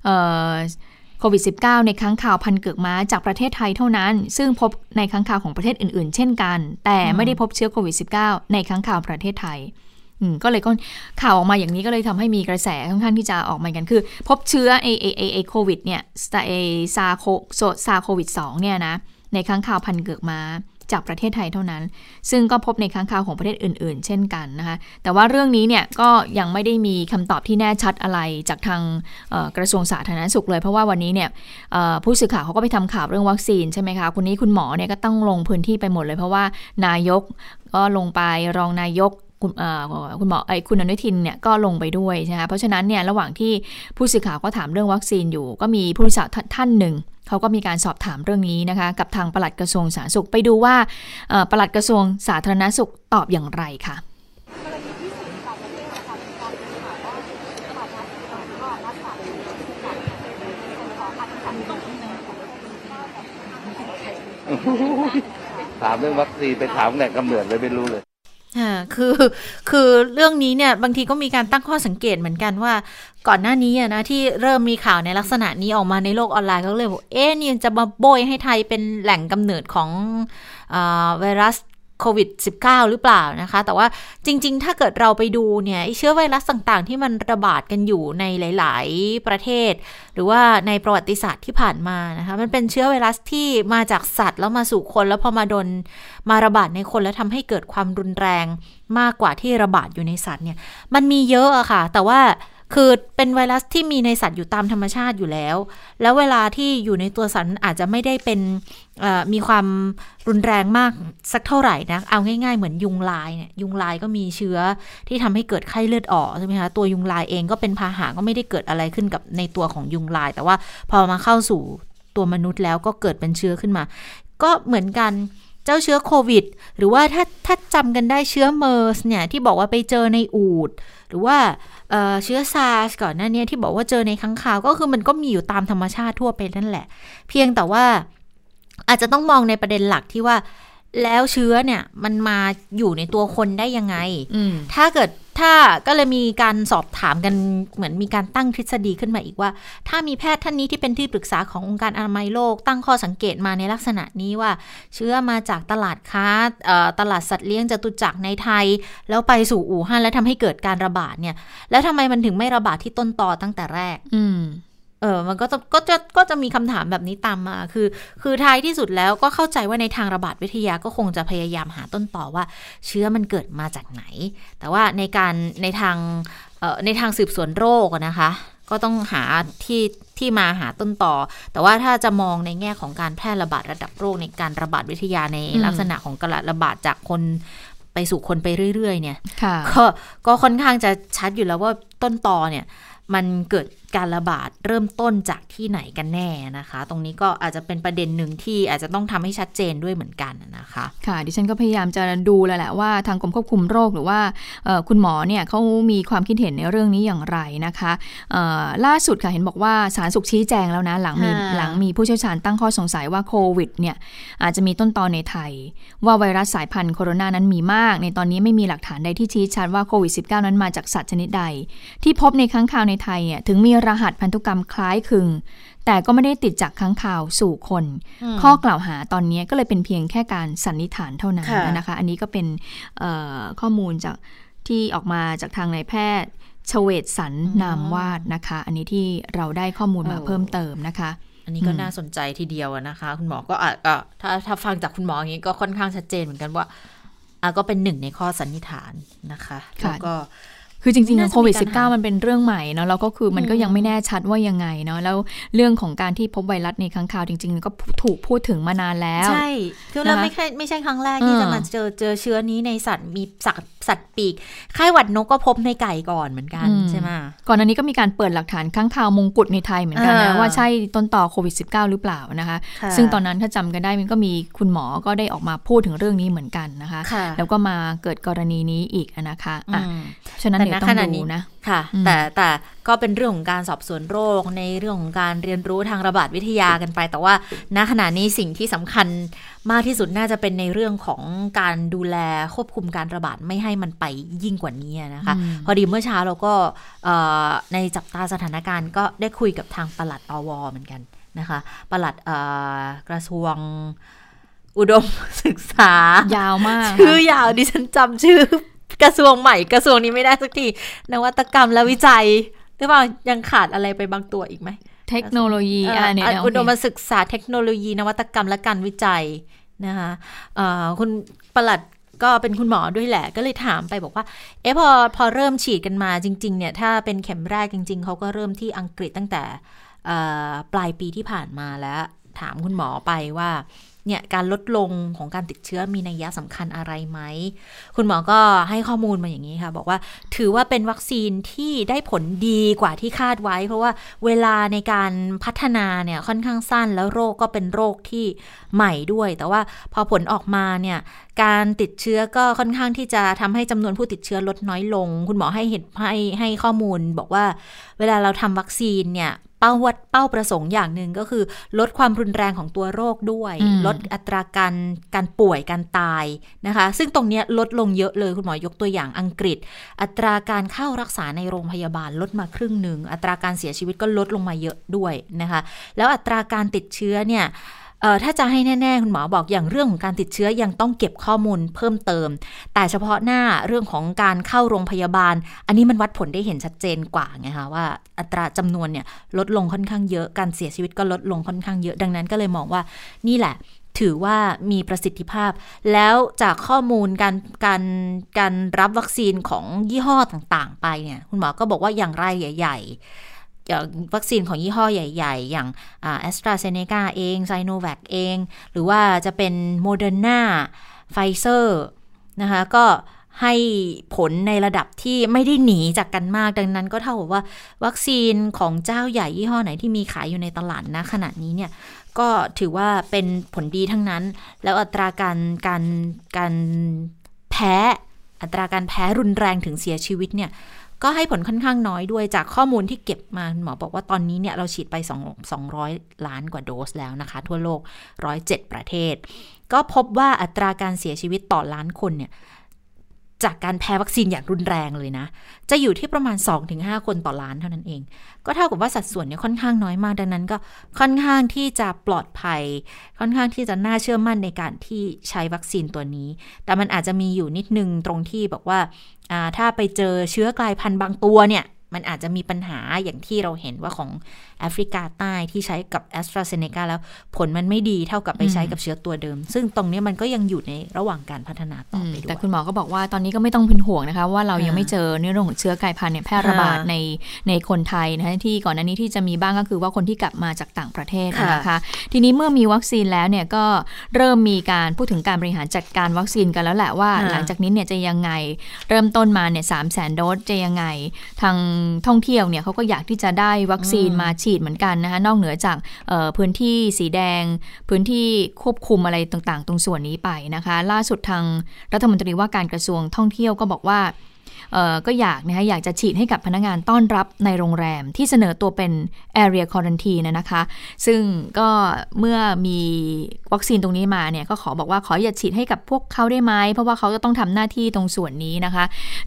เอ่อโคควิด -19 ในค้างคาวพันเกือกม้าจากประเทศไทยเท่านั้น ซึ่งพบในค้างคาวของประเทศอื่น ๆ เช่นกัน แต่ไม่ได้พบเชื้อโควิด -19 ในค้างคาวประเทศไทยอืม ก็เลยก็ข่าวออกมาอย่างนี้ก็เลยทำให้มีกระแสค่อนข้างที่จะออกมากันคือ พบเชื้อไอไอไอไอโควิดเนี่ยไอซาโคซาโควิด2เนี่ยนะในค้างคาวพันเกือกมาจากประเทศไทยเท่านั้น ซึ่งก็พบในค้างคาวของประเทศอื่น ๆ เช่นกันนะคะ แต่ว่าเรื่องนี้เนี่ยก็ยังไม่ได้มีคำตอบที่แน่ชัดอะไรจากทางกระทรวงสาธารณสุขเลย เพราะว่าวันนี้เนี่ยผู้สื่อข่าวเขาก็ไปทำข่าวเรื่องวัคซีนใช่ไหมคะคุณนี้คุณหมอเนี่ยก็ต้องลงพื้นที่ไปหมดเลย เพราะว่านายกก็ลงไปรองนายก คุณคุณหมอไอ้คุณอนุทินเนี่ยก็ลงไปด้วยใช่ไหมคะเพราะฉะนั้นเนี่ยระหว่างที่ผู้สื่อข่าวก็ถามเรื่องวัคซีนอยู่ ก็มีผู้สื่อข่าวท่านหนึ่งเขาก็มีการสอบถามเรื่องนี้นะคะ กับทางปลัดกระทรวงสาธารณสุขไปดูว่าปลัดกระทรวงสาธารณสุขตอบอย่างไรค่ะถามเรื่องวัคซีนไปถามแต่กำเนิดเลยไม่รู้เลย อ่าคือคือเรื่องนี้เนี่ยบางทีก็มีการตั้งข้อสังเกตเหมือนกันว่า ก่อนหน้านี้นะที่เริ่มมีข่าวในลักษณะนี้ออกมาในโลกออนไลน์ก็เลยบอกเอ๊ะนี่จะมาโบยให้ไทยเป็นแหล่งกำเนิดของอไวรัส โควิด -19 หรือเปล่านะคะ แต่ว่าจริง ๆ ถ้าเกิดเราไปดูเนี่ยเชื้อไวรัสต่างๆ ที่มันระบาดกันอยู่ในหลาย ๆ ประเทศ หรือว่าในประวัติศาสตร์ที่ผ่านมานะคะมันเป็นเชื้อไวรัสที่มาจากสัตว์แล้วมาสู่คนแล้วพอมาโดนมาระบาดในคนแล้วทำให้เกิดความรุนแรงมากกว่าที่ระบาดอยู่ในสัตว์เนี่ยมันมีเยอะอะค่ะ แต่ว่า คือเป็นไวรัสที่มีในสัตว์อยู่ตามธรรมชาติอยู่แล้ว แล้วเวลาที่อยู่ในตัวสัตว์อาจจะไม่ได้เป็นมีความรุนแรงมากสักเท่าไหร่นะ เอาง่ายๆเหมือนยุงลายเนี่ย ยุงลายก็มีเชื้อที่ทำให้เกิดไข้เลือดออกใช่ไหมคะ ตัวยุงลายเองก็เป็นพาหะก็ไม่ได้เกิดอะไรขึ้นกับในตัวของยุงลาย แต่ว่าพอมาเข้าสู่ตัวมนุษย์แล้วก็เกิดเป็นเชื้อขึ้นมา ก็เหมือนกัน เจ้าเชื้อโควิด หรือว่าถ้าถ้าจำกันได้เชื้อเมอร์สเนี่ยที่บอกว่าไปเจอในอูดหรือว่าเอ่อเชื้อซาร์สก่อนหน้านี้ที่บอกว่าเจอในค้างคาวก็คือมันก็มีอยู่ตามธรรมชาติทั่วไปนั่นแหละ เพียงแต่ว่าอาจจะต้องมองในประเด็นหลักที่ว่าแล้วเชื้อเนี่ยมันมาอยู่ในตัวคนได้ยังไงอืมถ้าเกิด ถ้าก็เลยมีการสอบถามกันเหมือนมีการตั้งทฤษฎีขึ้นมาอีกว่า ถ้ามีแพทย์ท่านนี้ที่เป็นที่ปรึกษาขององค์การอนามัยโลก ตั้งข้อสังเกตมาในลักษณะนี้ว่า เชื้อมาจากตลาดค้าตลาดสัตว์เลี้ยงจตุจักรในไทย แล้วไปสู่อู่ฮั่นแล้วทำให้เกิดการระบาดเนี่ย แล้วทำไมมันถึงไม่ระบาดที่ต้นตอตั้งแต่แรก อืม เออมันก็จะก็จะก็จะมีคำถามแบบนี้ตามมา คือ คือท้ายที่สุดแล้วก็เข้าใจว่าในทางระบาดวิทยาก็คงจะพยายามหาต้นต่อว่า เชื้อมันเกิดมาจากไหน แต่ว่าในการในทางเอ่อในทางสืบสวนโรคอะนะคะ ก็ต้องหาที่ที่มาหาต้นต่อ แต่ว่าถ้าจะมองในแง่ของการแพร่ระบาดระดับโรคในการระบาดวิทยาในอืมลักษณะของการระบาดจากคนไปสู่คนไปเรื่อย ๆ เนี่ยค่ะก็ก็ค่อนข้างจะชัดอยู่แล้วว่าต้นตอเนี่ย มันเกิด การระบาดเริ่มต้นจากที่ไหนกันแน่นะคะ ตรงนี้ก็อาจจะเป็นประเด็นหนึ่งที่อาจจะต้องทำให้ชัดเจนด้วยเหมือนกันนะคะ ค่ะ ดิฉันก็พยายามจะดูแล้วแหละว่าทางกรมควบคุมโรคหรือว่าเอ่อคุณหมอเนี่ยเขามีความคิดเห็นในเรื่องนี้อย่างไรนะคะเอ่อล่าสุดค่ะเห็นบอกว่าสาธารณสุขชี้แจงแล้วนะหลังมีค่ะหลังมีผู้เชี่ยวชาญตั้งข้อสงสัยว่าโควิดเนี่ยอาจจะมีต้นตอในไทย ว่าไวรัสสายพันธุ์โคโรนานั้นมีมาก ในตอนนี้ไม่มีหลักฐานใดที่ชี้ชัดว่าโควิด -19 นั้นมาจากสัตว์ชนิดใด ที่พบในค้างคาวในไทยเนี่ยถึงมีรหัสพันธุกรรมคล้ายคลึง แต่ก็ไม่ได้ติดจากค้างคาวสู่คน ข้อกล่าวหาตอนนี้ก็เลยเป็นเพียงแค่การสันนิษฐานเท่านั้นค่ะนะคะ อันนี้ก็เป็นเอ่อข้อมูลจากที่ออกมาจากทางนายแพทย์ชเวตสันนามวาดนะคะ อันนี้ที่เราได้ข้อมูลมาเพิ่มเติมนะคะอันนี้ก็อืมน่าสนใจทีเดียวอะนะคะ คุณหมอก็อาจก็ถ้าถ้าฟังจากคุณหมออย่างนี้ก็ค่อนข้างชัดเจนเหมือนกันว่าอะก็เป็นหนึ่งในข้อสันนิษฐานนะคะ แล้วก็ คือจริงน่าๆจะโควิดมีการหา -19 มันเป็นเรื่องใหม่เนาะแล้วก็คือมันก็อืมยังไม่แน่ชัดว่ายังไงเนาะแล้วเรื่องของการที่พบไวรัสในค้างคาวจริง ๆ ก็ถูกพูดถึงมานานแล้ว ใช่คือเรานะคะไม่ใช่ไม่ใช่ครั้งแรกที่เออจะมาเจอเจอเชื้อนี้ในสัตว์มีสัตว์ สัตว์ปีกไข้หวัดนกก็พบในไก่ก่อนเหมือนกันใช่ไหมก่อนหน้านี้ก็มีการเปิดหลักฐานค้างคาวมงกุฎในไทยเหมือนกันนะอ่าว่าใช่ต้นต่อโควิด -19 หรือเปล่านะคะค่ะซึ่งตอนนั้นถ้าจำกันได้มันก็มีคุณหมอก็ได้ออกมาพูดถึงเรื่องนี้เหมือนกันนะคะค่ะแล้วก็มาเกิดกรณีนี้อีกอะนะคะอะอืมฉะนั้นแต่เดี๋ยวณต้อขงณะดูนี้นะ ค่ะอืมแต่แต่ก็เป็นเรื่องของการสอบสวนโรคในเรื่องของการเรียนรู้ทางระบาดวิทยากันไป แต่ว่าณขณะนี้สิ่งที่สำคัญมากที่สุดน่าจะเป็นในเรื่องของการดูแลควบคุมการระบาดไม่ให้มันไปยิ่งกว่านี้นะคะอืมพอดีเมื่อเช้าเราก็เอ่อในจับตาสถานการณ์ก็ได้คุยกับทางปลัดอวเหมือนกันนะคะปลัดกระทรวงอุดมศึกษา ยาวมาก ชื่อยาวดิฉันจำชื่อ กระทรวงใหม่กระทรวงนี้ไม่ได้สักที นวัตกรรมและวิจัยหรือเปล่ายังขาดอะไรไปบางตัวอีกไหม เทคโนโลยีอ่าเนี่ยอุดมศึกษาเทคโนโลยี นวัตกรรมและการวิจัยนะคะคุณปลัดก็เป็นคุณหมอด้วยแหละก็เลยถามไปบอกว่า เอ๊ะพอพอเริ่มฉีดกันมาจริง ๆ เนี่ย ถ้าเป็นเข็มแรกจริง ๆเขาก็เริ่มที่อังกฤษตั้งแต่ปลายปีที่ผ่านมาแล้ว ถามคุณหมอไปว่า เนี่ยการลดลงของการติดเชื้อมีนัยยะสำคัญอะไรไหม คุณหมอก็ให้ข้อมูลมาอย่างนี้ค่ะ บอกว่าถือว่าเป็นวัคซีนที่ได้ผลดีกว่าที่คาดไว้ เพราะว่าเวลาในการพัฒนาเนี่ยค่อนข้างสั้นแล้วโรคก็เป็นโรคที่ใหม่ด้วย แต่ว่าพอผลออกมาเนี่ยการติดเชื้อก็ค่อนข้างที่จะทำให้จำนวนผู้ติดเชื้อลดน้อยลง คุณหมอให้เห็นให้ให้ข้อมูลบอกว่า เวลาเราทำวัคซีนเนี่ยเป้าวัดเป้าประสงค์อย่างหนึ่งก็คือ ลดความรุนแรงของตัวโรคด้วย ลดอัตราการการป่วยการตายนะคะ ซึ่งตรงนี้ลดลงเยอะเลยคุณหมอยกตัวอย่างอังกฤษ อัตราการเข้ารักษาในโรงพยาบาลลดมาครึ่งหนึ่งอัตราการเสียชีวิตก็ลดลงมาเยอะด้วยนะคะ แล้วอัตราการติดเชื้อเนี่ยเออ ถ้าจะให้แน่ ๆ คุณหมอบอกอย่างเรื่องของการติดเชื้อยังต้องเก็บข้อมูลเพิ่มเติม แต่เฉพาะหน้าเรื่องของการเข้าโรงพยาบาล อันนี้มันวัดผลได้เห็นชัดเจนกว่าไงคะว่าอัตราจำนวนเนี่ยลดลงค่อนข้างเยอะการเสียชีวิตก็ลดลงค่อนข้างเยอะดังนั้นก็เลยมองว่านี่แหละถือว่ามีประสิทธิภาพ แล้วจากข้อมูลการการการรับวัคซีนของยี่ห้อต่างๆ ไปเนี่ยคุณหมอก็บอกว่าอย่างไรใหญ่ ๆ อย่างวัคซีนของยี่ห้อใหญ่ ๆ อย่างแอสตราเซเนกาเองไซโนแวคเอง หรือว่าจะเป็นโมเดอร์นาไฟเซอร์นะคะก็ให้ผลในระดับที่ไม่ได้หนีจากกันมาก ดังนั้นก็เท่ากับว่า วัคซีนของเจ้าใหญ่ยี่ห้อไหนที่มีขายอยู่ในตลาดนะขณะนี้เนี่ยก็ถือว่าเป็นผลดีทั้งนั้น แล้วอัตราการการการแพ้อัตราการแพ้รุนแรงถึงเสียชีวิตเนี่ย ก็ให้ผลค่อนข้างน้อยด้วยจากข้อมูลที่เก็บมาหมอบอกว่าตอนนี้เนี่ยเราฉีดไป2 200 ล้านกว่าโดสแล้วนะคะ ทั่วโลก 107 ประเทศ ก็พบว่าอัตราการเสียชีวิตต่อล้านคนเนี่ย จากการแพ้วัคซีนอย่างรุนแรงเลยนะ จะอยู่ที่ประมาณ 2-5 คนต่อล้านเท่านั้นเอง ก็เท่ากับว่าสัดส่วนเนี่ยค่อนข้างน้อยมากดังนั้นก็ค่อนข้างที่จะปลอดภัย ค่อนข้างที่จะน่าเชื่อมั่นในการที่ใช้วัคซีนตัวนี้ แต่มันอาจจะมีอยู่นิดนึงตรงที่บอกว่าถ้าไปเจอเชื้อกลายพันธุ์บางตัวเนี่ย มันอาจจะมีปัญหาอย่างที่เราเห็นว่าของแอฟริกาใต้ที่ใช้กับแอสตราเซเนกาแล้วผลมันไม่ดีเท่ากับไปใช้กับเชื้อตัวเดิม ซึ่งตรงนี้มันก็ยังอยู่ในระหว่างการพัฒนาต่อไปด้วยแต่คุณหมอก็บอกว่าตอนนี้ก็ไม่ต้องเป็นห่วงนะคะ ว่าเรายังไม่เจอเรื่องของเชื้อกลายพันธุ์เนี่ยแพร่ระบาดในในคนไทยนะคะที่ก่อนหน้านี้ที่จะมีบ้างก็คือว่าคนที่กลับมาจากต่างประเทศนะคะทีนี้เมื่อมีวัคซีนแล้วเนี่ยก็เริ่มมีการพูดถึงการบริหารจัดการวัคซีนกันแล้วแหละว่า หลังจากนี้เนี่ยจะยังไงเริ่มต้นมาเนี่ยสามแสนโดสจะยังไง ทางท่องเที่ยวเนี่ยเขาก็อยากที่จะได้วัคซีนมาฉีดเหมือนกันนะคะนอกเหนือจากพื้นที่สีแดง พื้นที่ควบคุมอะไรต่างๆ ตรงส่วนนี้ไปนะคะ ล่าสุดทางรัฐมนตรีว่าการกระทรวงท่องเที่ยวก็บอกว่า ก็อยากนะคะอยากจะฉีดให้กับพนักงานต้อนรับในโรงแรมที่เสนอตัวเป็น area quarantine นะคะ ซึ่งก็เมื่อมีวัคซีนตรงนี้มาเนี่ยก็ขอบอกว่าขออย่าฉีดให้กับพวกเขาได้ไหมเพราะว่าเขาจะต้องทำหน้าที่ตรงส่วนนี้นะคะ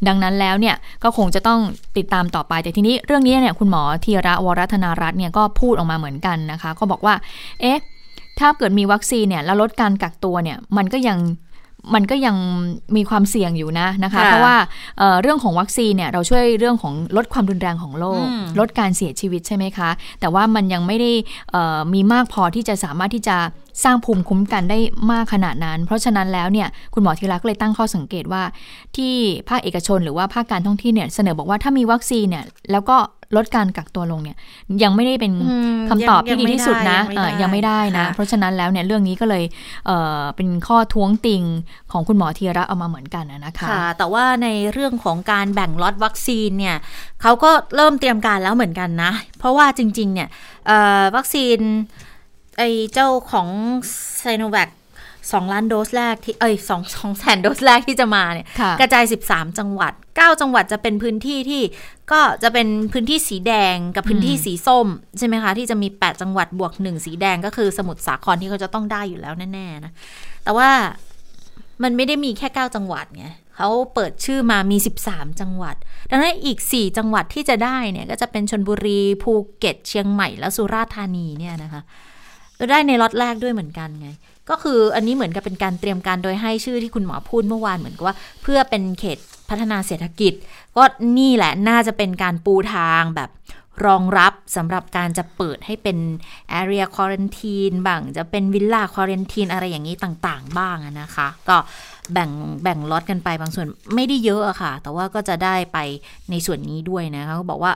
ดังนั้นแล้วเนี่ยก็คงจะต้องติดตามต่อไป แต่ทีนี้เรื่องนี้เนี่ยคุณหมอธีระวรัธนารัตน์เนี่ยก็พูดออกมาเหมือนกันนะคะ ก็บอกว่า เอ๊ะถ้าเกิดมีวัคซีนเนี่ยแล้วลดการกักตัวเนี่ยมันก็ยัง มันก็ยังมีความเสี่ยงอยู่นะนะคะ เพราะว่าเเรื่องของวัคซีนเนี่ยเราช่วยเรื่องของลดความรุนแรงของโรคลดการเสียชีวิตใช่ไหมคะ แต่ว่ามันยังไม่ได้มีมากพอที่จะสามารถที่จะ สร้างภูมิคุ้มกันได้มากขนาดนั้น เพราะฉะนั้นแล้วเนี่ยคุณหมอธีระก็เลยตั้งข้อสังเกตว่า ที่ภาคเอกชนหรือว่าภาคการท่องเที่ยวเนี่ยเสนอบอกว่าถ้ามีวัคซีนเนี่ยแล้วก็ลดการกักตัวลงเนี่ยยังไม่ได้เป็นคำตอบที่ดีที่สุดนะยังไม่ได้นะ เพราะฉะนั้นแล้วเนี่ยเรื่องนี้ก็เลยเเป็นข้อท้วงติงของคุณหมอธีระเอามาเหมือนกันนะคะค่ะ แต่ว่าในเรื่องของการแบ่งล็อตวัคซีนเนี่ยเขาก็เริ่มเตรียมการแล้วเหมือนกันนะ เพราะว่าจริงๆเนี่ยวัคซีน ไอเจ้าของไซโนแวคสองล้านโดสแรกที่เอ้ยสองสองแสนโดสแรกที่จะมาเนี่ยกระจาย 13 จังหวัด 9 จังหวัดจะเป็นพื้นที่ที่ก็จะเป็นพื้นที่สีแดงกับพื้นที่สีส้ม ใช่ไหมคะ ที่จะมี 8 จังหวัดบวก 1 สีแดงก็คือสมุทรสาครที่เขาจะต้องได้อยู่แล้วแน่ๆนะแต่ว่ามันไม่ได้มีแค่ 9 จังหวัดไงเขาเปิดชื่อมามี 13 จังหวัด ดังนั้นอีก 4 จังหวัดที่จะได้เนี่ยก็จะเป็นชนบุรีภูเก็ตเชียงใหม่และสุราษฎร์ธานีเนี่ยนะคะก็ ได้ในล็อตแรกด้วยเหมือนกันไง ก็คืออันนี้เหมือนกับเป็นการเตรียมการโดยให้ชื่อที่คุณหมอพูดเมื่อวานเหมือนกับว่า เพื่อเป็นเขตพัฒนาเศรษฐกิจ ก็นี่แหละน่าจะเป็นการปูทางแบบรองรับสำหรับการจะเปิดให้เป็น area quarantine บ้างจะเป็นวิลล่า quarantine อะไรอย่างนี้ต่างๆ บ้างนะคะ ก็แบ่งแบ่งล็อตกันไปบางส่วนไม่ได้เยอะอะค่ะ แต่ว่าก็จะได้ไปในส่วนนี้ด้วยนะคะเขาบอกว่า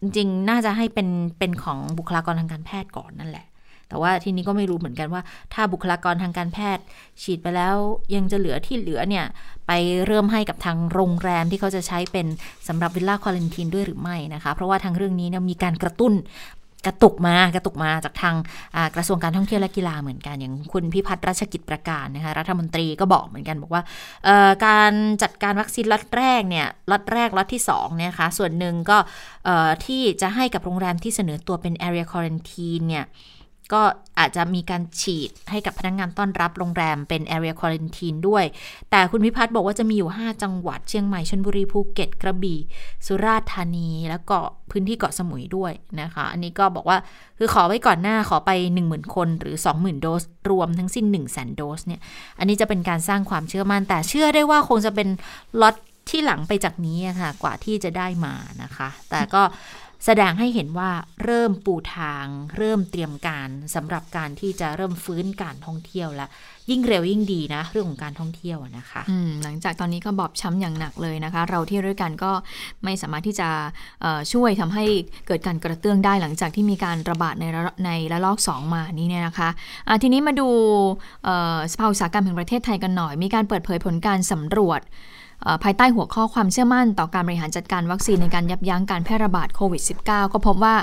จริงๆน่าจะให้เป็นเป็นของบุคลากรทางการแพทย์ก่อนนั่นแหละ แต่ว่าทีนี้ก็ไม่รู้เหมือนกันว่า ถ้าบุคลากรทางการแพทย์ ฉีดไปแล้วยังจะเหลือที่เหลือเนี่ยไปเริ่มให้กับทางโรงแรมที่เขาจะใช้เป็นสำหรับวิลล่าควอลันทีนด้วยหรือไม่นะคะ เพราะว่าทางเรื่องนี้เนี่ยมีการกระตุ้นกระตุกมากระตุกมาจากทางกระทรวงการท่องเที่ยวและกีฬาเหมือนกัน อย่างคุณพิพัฒน์ราชกิจประการนะคะรัฐมนตรีก็บอกเหมือนกันบอกว่าการจัดการวัคซีนล็อตแรกเนี่ยล็อตแรกล็อตที่2เนี่ยคะส่วนหนึ่งก็ที่จะให้กับโรงแรมที่เสนอตัวเป็น area quarantine เนี่ย ก็อาจจะมีการฉีดให้กับพนักงานต้อนรับโรงแรมเป็น area quarantine ด้วย แต่คุณพิพัฒน์บอกว่าจะมีอยู่ 5 จังหวัดเชียงใหม่ชลบุรีภูเก็ตกระบี่ สุราษฎร์ธานี แล้วก็พื้นที่เกาะสมุยด้วยนะคะ อันนี้ก็บอกว่าคือขอไว้ก่อนหน้าขอไป 10,000 คนหรือ 20,000 โดส รวมทั้งสิ้น 1 0 0 0 0 0 โดสเนี่ย อันนี้จะเป็นการสร้างความเชื่อมั่น แต่เชื่อได้ว่าคงจะเป็นล็อตที่หลังไปจากนี้ค่ะกว่าที่จะได้มานะคะ แต่ก็ แสดงให้เห็นว่าเริ่มปูทาง เริ่มเตรียมการสำหรับการที่จะเริ่มฟื้นการท่องเที่ยวแล้วยิ่งเร็วยิ่งดีนะ เรื่องของการท่องเที่ยวนะคะหลังจากตอนนี้ก็บอบช้ำอย่างหนักเลยนะคะ เราที่ด้วยกันก็ไม่สามารถที่จะช่วยทำให้เกิดการกระเตื้องได้หลังจากที่มีการระบาดในในระลอก 2 มานี้เนี่ยนะคะะทีนี้มาดูสภาอุตสาหกรรมแห่งประเทศไทยกันหน่อย มีการเปิดเผยผลการสำรวจ ภายใต้หัวข้อความเชื่อมั่นต่อการบริหารจัดการวัคซีนในการยับยั้งการแพร่ระบาดโควิด -19 ก็พบว่า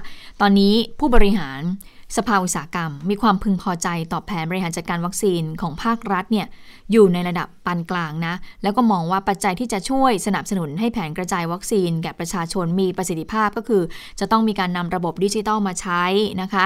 ตอนนี้ผู้บริหาร สภาอุตสาหกรรม มีความพึงพอใจต่อแผนบริหารจัดการวัคซีนของภาครัฐเนี่ยอยู่ในระดับปานกลางนะ แล้วก็มองว่าปัจจัยที่จะช่วยสนับสนุนให้แผนกระจายวัคซีน แก่ประชาชนมีประสิทธิภาพก็คือ จะต้องมีการนำระบบดิจิทัลมาใช้นะคะ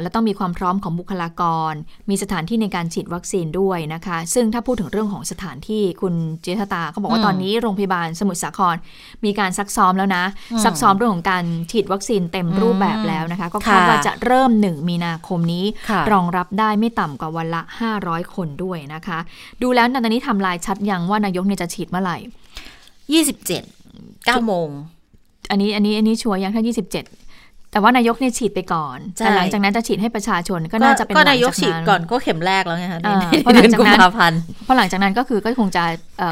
และต้องมีความพร้อมของบุคลากร มีสถานที่ในการฉีดวัคซีนด้วยนะคะ ซึ่งถ้าพูดถึงเรื่องของสถานที่คุณเจษตาเขาบอกว่าตอนนี้โรงพยาบาลสมุทรสาคร มีการซักซ้อมแล้วนะซักซ้อมเรื่องของการฉีดวัคซีนเต็มรูปแบบแล้วนะคะ ก็คาดว่าจะเริ่ม1 มีนาคมนี้ รองรับได้ไม่ต่ำกว่าวันละ 500 คนด้วยนะคะ ดูแล้วตอนนี้ทำลายชัดยังว่านายกเนี่ยจะฉีดเมื่อไหร่ยี่สิบเจ็ดเก้าโมงอันนี้อันนี้อันนี้ชัวร์ยังถ้ายี่สิบเจ็ด แต่ว่านายกเนี่ยฉีดไปก่อน แต่หลังจากนั้นจะฉีดให้ประชาชนก็น่าจะเป็นก็นายกฉีดก่อนก็เข็มแรกแล้วไงคะเพราะหลังจากนั้นเพราะหลังจากนั้นก็คือก็คงจะ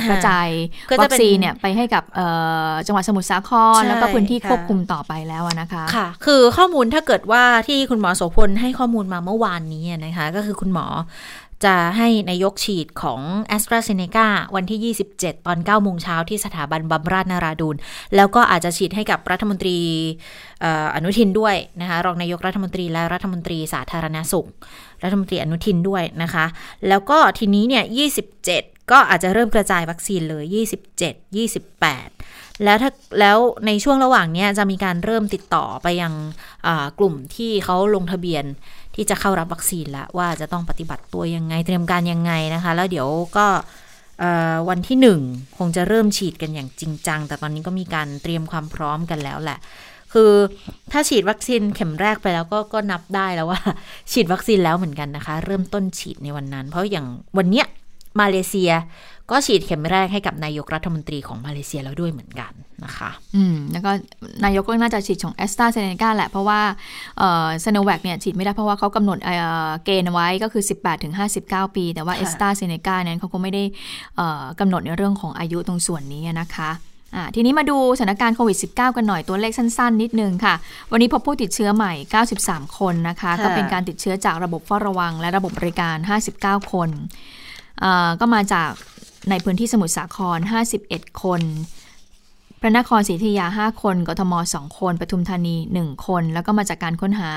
กระจายวัคซีนเนี่ยไปให้กับจังหวัดสมุทรสาครแล้วก็พื้นที่ควบคุมต่อไปแล้วนะคะค่ะ คือข้อมูลถ้าเกิดว่าที่คุณหมอโสพลให้ข้อมูลมาเมื่อวานนี้นะคะ ก็คือคุณหมอ จะให้นายกฉีดของ a s t r a z เซ e c a วันที่ 27 ตอน 9 โมงเช้าที่สถาบันบำราศนาราดูนแล้วก็อาจจะฉีดให้กับรัฐมนตรีอนุทินด้วยนะคะรองนายกรัฐมนตรีและรัฐมนตรีสาธารณสุข รัฐมนตรีอนุทินด้วยนะคะ แล้วก็ทีนี้เนี่ย 27 ก็อาจจะเริ่มกระจายวัคซีนเลย 27 28แล้วถ้าแล้วในช่วงระหว่างนี้จะมีการเริ่มติดต่อไปยังกลุ่มที่เขาลงทะเบียน ที่จะเข้ารับวัคซีนล้วว่าจะต้องปฏิบัติตัวยังไงเตรียมการยังไงนะคะ แล้วเดี๋ยวก็วันที่หนึ่งคงจะเริ่มฉีดกันอย่างจริงจัง แต่ตอนนี้ก็มีการเตรียมความพร้อมกันแล้วแหละ คือถ้าฉีดวัคซีนเข็มแรกไปแล้วก็ก็นับได้แล้วว่า ฉีดวัคซีนแล้วเหมือนกันนะคะ เริ่มต้นฉีดในวันนั้น เพราะอย่างวันเนี้ยมาเลเซียก็ฉีดเข็มแรกให้กับนายกรัฐมนตรีของมาเลเซียแล้วด้วยเหมือนกัน นะคะอืมแล้วก็นายกก็น่าจะฉีดของแอสตราเซเนกาแหละ เพราะว่าเอ่อซโนแวคเนี่ยฉีดไม่ได้เพราะว่าเขากำหนดเอ่อเกณฑ์ไว้ก็คือ 18ถึง59 ปี แต่ว่าแอสตราเซเนกาเนี่ยเขาก็ไม่ได้เอ่อกำหนดในเรื่องของอายุตรงส่วนนี้นะคะทีนี้มาดูสถานการณ์โควิด -19 กันหน่อยตัวเลขสั้น ๆ นิดนึงค่ะ วันนี้พบผู้ติดเชื้อใหม่ 93 คนนะคะ ก็เป็นการติดเชื้อจากระบบเฝ้าระวัง และระบบบริการ 59 คน ก็มาจากในพื้นที่สมุทรสาคร 51 คน พระนครศรีอยุธยา 5 คน กทม 2 คน ปทุมธานี 1 คน แล้วก็มาจากการค้นหา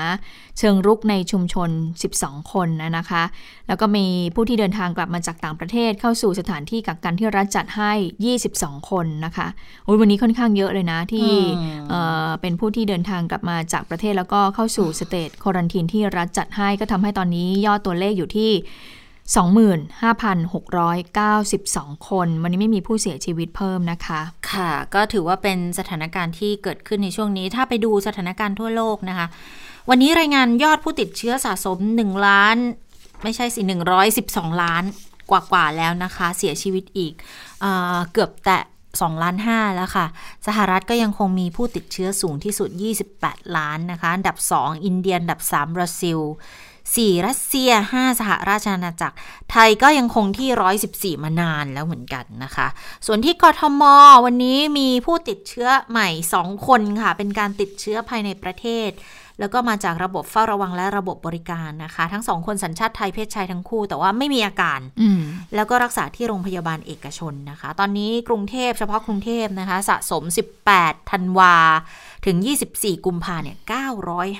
เชิงรุกในชุมชน 12 คนนะคะ แล้วก็มีผู้ที่เดินทางกลับมาจากต่างประเทศเข้าสู่สถานที่กักกันที่รัฐจัดให้ 22 คนนะคะวันนี้ค่อนข้างเยอะเลยนะที่เป็นผู้ที่เดินทางกลับมาจากประเทศแล้วก็เข้าสู่สเตจควอรันทีนที่รัฐจัดให้ก็ทำให้ตอนนี้ยอดตัวเลขอยู่ที่ 25,692 คน วันนี้ไม่มีผู้เสียชีวิตเพิ่มนะคะ ค่ะ ก็ถือว่าเป็นสถานการณ์ที่เกิดขึ้นในช่วงนี้ ถ้าไปดูสถานการณ์ทั่วโลกนะคะ วันนี้รายงานยอดผู้ติดเชื้อสะสม 1 ล้าน ไม่ใช่สิ 112 ล้านกว่าๆแล้วนะคะ เสียชีวิตอีกเอเกือบแตะ2ล้าน5แล้วค่ะ สหรัฐก็ยังคงมีผู้ติดเชื้อสูงที่สุด 28 ล้านนะคะ อันดับ 2 อินเดีย อันดับ 3 บราซิล 4 รัสเซีย 5 สหราชอาณาจักร ไทยก็ยังคงที่ 114 มานานแล้วเหมือนกันนะคะ ส่วนที่กทม วันนี้มีผู้ติดเชื้อใหม่ 2 คนค่ะ เป็นการติดเชื้อภายในประเทศ แล้วก็มาจากระบบเฝ้าระวังและระบบบริการนะคะ ทั้งสองคนสัญชาติไทยเพศชายทั้งคู่ แต่ว่าไม่มีอาการอืมแล้วก็รักษาที่โรงพยาบาลเอกชนนะคะ ตอนนี้กรุงเทพเฉพาะกรุงเทพนะคะ สะสม 18 ธันวา ถึง 24 กุมภาเนี่ย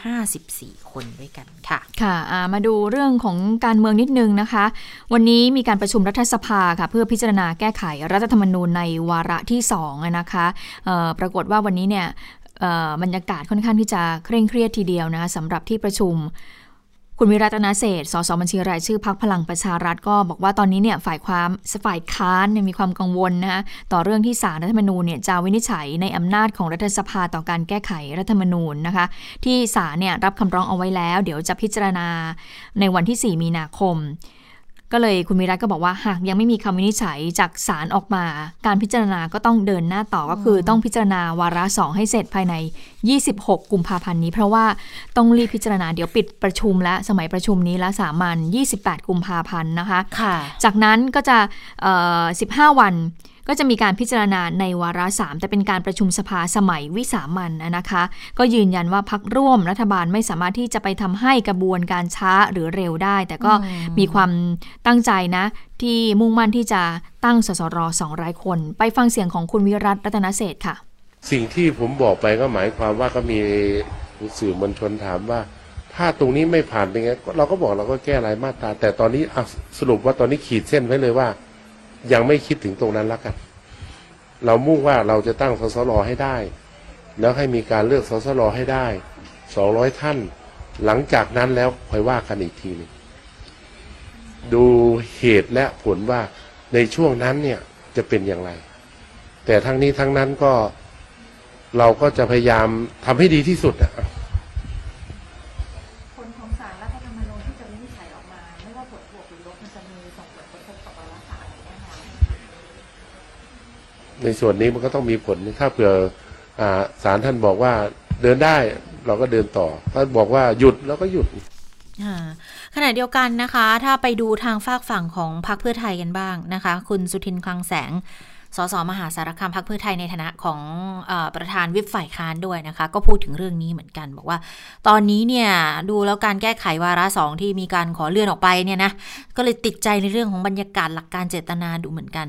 954 คนด้วยกันค่ะ ค่ะอ่ามาดูเรื่องของการเมืองนิดนึงนะคะ วันนี้มีการประชุมรัฐสภาค่ะ เพื่อพิจารณาแก้ไขรัฐธรรมนูญในวาระที่2อะนะคะเอ่อปรากฏว่าวันนี้เนี่ยเอ่อ บรรยากาศค่อนข้างที่จะเคร่งเครียดทีเดียวนะคะสำหรับที่ประชุม คุณวิรัตนาเศษสสบัญชีรายชื่อพักพลังประชารัฐก็บอกว่าตอนนี้เนี่ยฝ่ายความฝ่ายค้านมีความกังวลนะคะต่อเรื่องที่สารรัฐธรรมนูญเนี่ยจะวินิจฉัยในอำนาจของรัฐสภาต่อการแก้ไขรัฐธรรมนูญนะคะ ที่ศาลเนี่ยรับคำร้องเอาไว้แล้ว เดี๋ยวจะพิจารณาในวันที่ 4 มีนาคม ก็เลยคุณวิรัตก็บอกว่าหากยังไม่มีคำวินิจฉัยจากศาลออกมา การพิจารณาก็ต้องเดินหน้าต่อก็คือต้องพิจารณาวาระสองให้เสร็จภายใน 26 กุมภาพันธ์นี้ เพราะว่าต้องรีบพิจารณาเดี๋ยวปิดประชุมและสมัยประชุมนี้และสามัญ28 กุมภาพันธ์นะคะค่ะจากนั้นก็จะเอ่อ15 วัน ก็จะมีการพิจารณาในวาระสามแต่เป็นการประชุมสภาสมัยวิสามันนะคะ ก็ยืนยันว่าพักร่วมรัฐบาลไม่สามารถที่จะไปทำให้กระบวนการช้าหรือเร็วได้ แต่ก็มีความตั้งใจนะ ที่มุ่งมั่นที่จะตั้งสสร200คน ไปฟังเสียงของคุณวิรัตรัตนเศษค่ะ สิ่งที่ผมบอกไปก็หมายความว่าก็มีสื่อมวลชนถามว่าถ้าตรงนี้ไม่ผ่านเป็นไงเราก็บอกเราก็แก้รายมาตราแต่ตอนนี้สรุปว่าตอนนี้ขีดเส้นไว้เลยว่า ยังไม่คิดถึงตรงนั้นแล้วกัน เรามุ่งว่าเราจะตั้งสสรให้ได้ แล้วให้มีการเลือกสสรให้ได้สองร้อยท่าน หลังจากนั้นแล้วค่อยว่ากันอีกทีหนึงดูเหตุและผลว่าในช่วงนั้นเนี่ยจะเป็นอย่างไร แต่ทั้งนี้ทั้งนั้นก็เราก็จะพยายามทำให้ดีที่สุดอะ ผลของสารรัฐธรรมนูญที่จะวินิจฉัยออกมา ไม่ว่าผลบวกหรือลบมันจะมีส่งผลกระทบต่อวาระสามแน่นอน ในส่วนนี้มันก็ต้องมีผล ถ้าเผื่ออ่าศาลท่านบอกว่าเดินได้เราก็เดินต่อ ถ้าบอกว่าหยุดเราก็หยุดขณะเดียวกันนะคะ ถ้าไปดูทางฝากฝั่งของพรรคเพื่อไทยกันบ้างนะคะ คุณสุทินคลังแสงสสมหาสารคามพรรคเพื่อไทยในฐานะของอประธานวิปฝ่ายค้านด้วยนะคะ ก็พูดถึงเรื่องนี้เหมือนกัน บอกว่า ตอนนี้เนี่ยดูแล้วการแก้ไขวาระสองที่มีการขอเลื่อนออกไปเนี่ยนะก็เลยติดใจในเรื่องของบรรยากาศหลักการเจตนาดูเหมือนกัน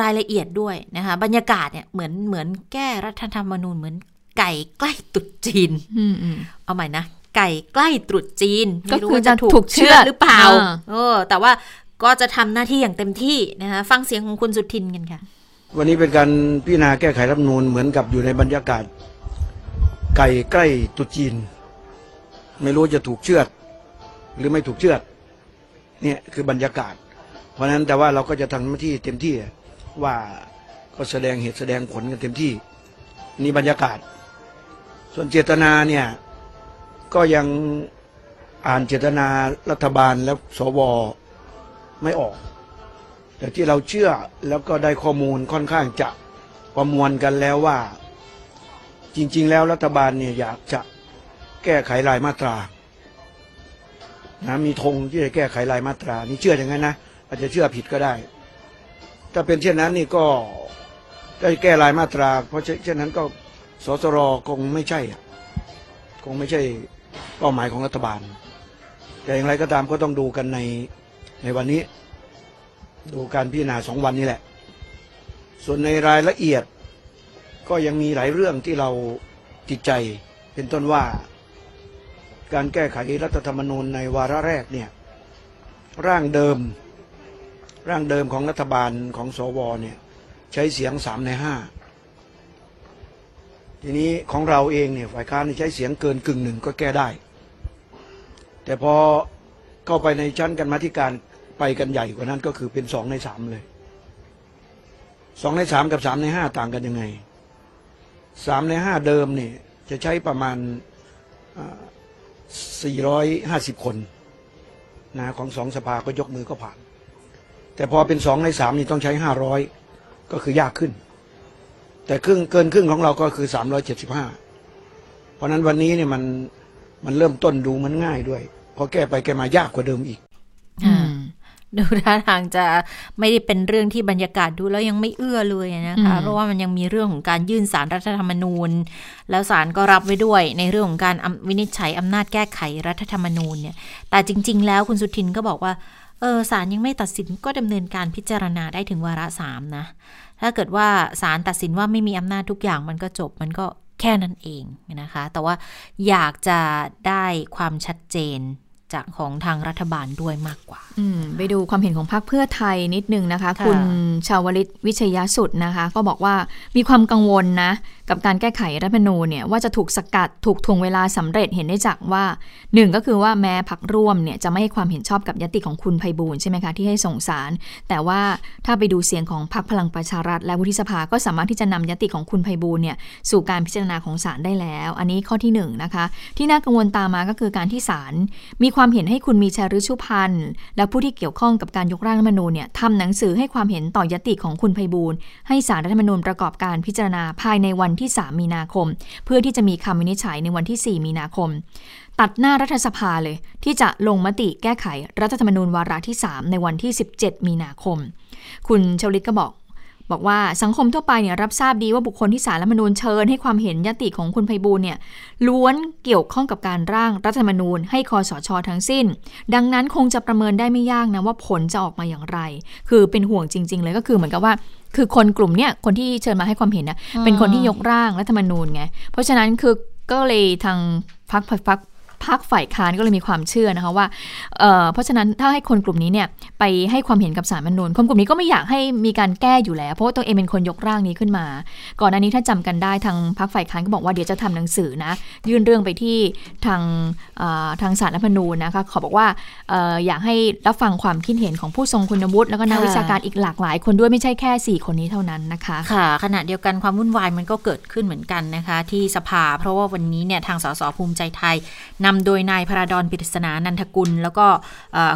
รายละเอียดด้วยนะคะบรรยากาศเนี่ยเหมือนเหมือนแก้รัฐธรรมนูญเหมือนไก่ใกล้ตรุษจีนอืมอืมเอาใหม่นะ ไก่ใกล้ตรุษจีนก็ไม่รู้คือว่าจะจะถูถูกกเชื่อเชื่อดหรือเปล่าอ่าเออ แต่ว่าก็จะทำหน้าที่อย่างเต็มที่นะคะฟังเสียงของคุณสุทินกันค่ะ วันนี้เป็นการพิจารณาแก้ไขรัฐธรรมนูญเหมือนกับอยู่ในบรรยากาศ ไก่ใกล้ตรุษจีน ไม่รู้จะถูกเชือด หรือไม่ถูกเชือดเนี่ยคือบรรยากาศ เพราะฉะนั้นแต่ว่าเราก็จะทำหน้าที่เต็มที่ ว่าก็แสดงเหตุแสดงผลกันเต็มที่นี่บรรยากาศ ส่วนเจตนาเนี่ยก็ยังอ่านเจตนารัฐบาลแล้วสวไม่ออก แต่ที่เราเชื่อแล้วก็ได้ข้อมูลค่อนข้างจะประมวลกันแล้วว่า จริง ๆ แล้วรัฐบาลเนี่ยอยากจะแก้ไขรายมาตรานะมีธงที่จะแก้ไขรายมาตรา นี่เชื่ออย่างนั้นนะอาจจะเชื่อผิดก็ได้ ถ้าเป็นเช่นนั้นนี่ก็ได้แก้รายมาตรา เพราะเช่นนั้นก็สสรคงไม่ใช่อะคงไม่ใช่เป้าหมายของรัฐบาล แต่อย่างไรก็ตามก็ต้องดูกันในในวันนี้ ดูการพิจารณาสองวันนี้แหละ ส่วนในรายละเอียดก็ยังมีหลายเรื่องที่เราติดใจเป็นต้นว่า การแก้ไขรัฐธรรมนูญในวาระแรกเนี่ยร่างเดิม ร่างเดิมของรัฐบาลของสวเนี่ยใช้เสียงสามในห้าทีนี้ของเราเองเนี่ยฝ่ายค้านใช้เสียงเกินกึ่งหนึ่งก็แก้ได้ แต่พอเข้าไปในชั้นกันมาธิการไปกันใหญ่กว่านั้นก็คือเป็นสองในสามเลยสองในสามกับสามในห้าต่างกันยังไงสามในห้าเดิมเนี่ยจะใช้ประมาณสี่ร้อยห้าสิบคนนะของสองสภาก็ยกมือก็ผ่าน แต่พอเป็นสองในสามนี่ต้องใช้ห้าร้อยก็คือยากขึ้น แต่ครึ่งเกินครึ่งของเราก็คือสามร้อยเจ็ดสิบห้าเพราะนั้นวันนี้เนี่ยมันมันเริ่มต้นดูมันง่ายด้วยพอแก้ไปแก้มายากกว่าเดิมอีกดูท่าทางจะไม่ได้เป็นเรื่องที่บรรยากาศดูแล้วยังไม่เอื้อเลยนะคะ เพราะว่ามันยังมีเรื่องของการยื่นสารรัฐธรรมนูญ แล้วสารก็รับไว้ด้วย ในเรื่องของการวินิจฉัยอำนาจแก้ไขรัฐธรรมนูญเนี่ยแต่จริง ๆ แล้วคุณสุทินก็บอกว่า เออสารยังไม่ตัดสินก็ดำเนินการพิจารณาได้ถึงวาระสามนะ ถ้าเกิดว่าสารตัดสินว่าไม่มีอำนาจทุกอย่างมันก็จบมันก็แค่นั้นเองนะคะ แต่ว่าอยากจะได้ความชัดเจนจากของทางรัฐบาลด้วยมากกว่า ไปดูความเห็นของพรรคเพื่อไทยนิดนึงนะคะ คุณชาวลิตวิชยสุดนะคะ ก็บอกว่ามีความกังวลนะ กับการแก้ไขรัฐธรรมนูญเนี่ยว่าจะถูกสกัดถูกทวงเวลาสำเร็จเห็นได้จากว่าหนึ่งก็คือว่าแม้พักร่วมเนี่ยจะไม่ให้ความเห็นชอบกับยติของคุณไพบูลใช่ไหมคะที่ให้ส่งสาร แต่ว่าถ้าไปดูเสียงของพรรคพลังประชารัฐ และวุฒิสภาก็สามารถที่จะนำยติของคุณไพบูลเนี่ยสู่การพิจารณาของศาลได้แล้ว อันนี้ข้อที่1นนะคะที่น่ากังวลตามมาก็คือการที่ศาลมีความเห็นให้คุณมีชารุชุพันธ์และผู้ที่เกี่ยวข้องกับการยกร่างรัฐมนูญเนี่ยทำหนังสือให้ความเห็นต่อยติของคุณไพบูลให้สารรัฐมนูญประกอบการพิจารณาภายในวันที่ 3 มีนาคม เพื่อที่จะมีคำวินิจฉัยในวันที่ 4 มีนาคม ตัดหน้ารัฐสภาเลย ที่จะลงมติแก้ไขรัฐธรรมนูญวาระที่ 3 ในวันที่ 17 มีนาคม คุณชลิตก็บอก บอกว่าสังคมทั่วไปเนี่ยรับทราบดีว่าบุคคลที่สารรัฐมนูญเชิญให้ความเห็นยติของคุณไพบูลเนี่ยล้วนเกี่ยวข้องกับการร่างรัฐธรรมนูญ ให้คอสชทั้งสิ้น ดังนั้นคงจะประเมินได้ไม่ยากนะว่าผลจะออกมาอย่างไร คือเป็นห่วงจริง ๆ เลยก็คือเหมือนกับว่าคือคนกลุ่มเนี่ยคนที่เชิญมาให้ความเห็นนะเป็นคนที่ยกร่างรัฐธรรมนูญไงเพราะฉะนั้นคือก็เลยทางพักพัก พักฝ่ายค้านก็เลยมีความเชื่อนะคะว่าเเพราะฉะนั้นถ้าให้คนกลุ่มนี้เนี่ยไปให้ความเห็นกับสารมนูญคนกลุ่มนี้ก็ไม่อยากให้มีการแก้อยู่แล้ว เพราะว่าตัวเองเป็นคนยกร่างนี้ขึ้นมา ก่อนอันนี้ถ้าจำกันได้ทางพักฝ่ายค้านก็บอกว่าเดี๋ยวจะทำหนังสือนะยื่นเรื่องไปที่ทางทางสารรัฐมนูญนะคะขอบอกว่าอยากให้รับฟังความคิดเห็นของผู้ทรงคุณวุฒิแล้วก็นักวิชาการอีกหลากหลาย คนด้วยไม่ใช่แค่ 4 คนนี้เท่านั้นนะคะค่ะขณะเดียวกันความวุ่นวายมันก็เกิดขึ้นเหมือนกันนะคะ ที่สภา เพราะว่าวันนี้เนี่ยทางสสภูมิใจไทยนำโดยนายพระดอนปิศนานันทกุล แล้วก็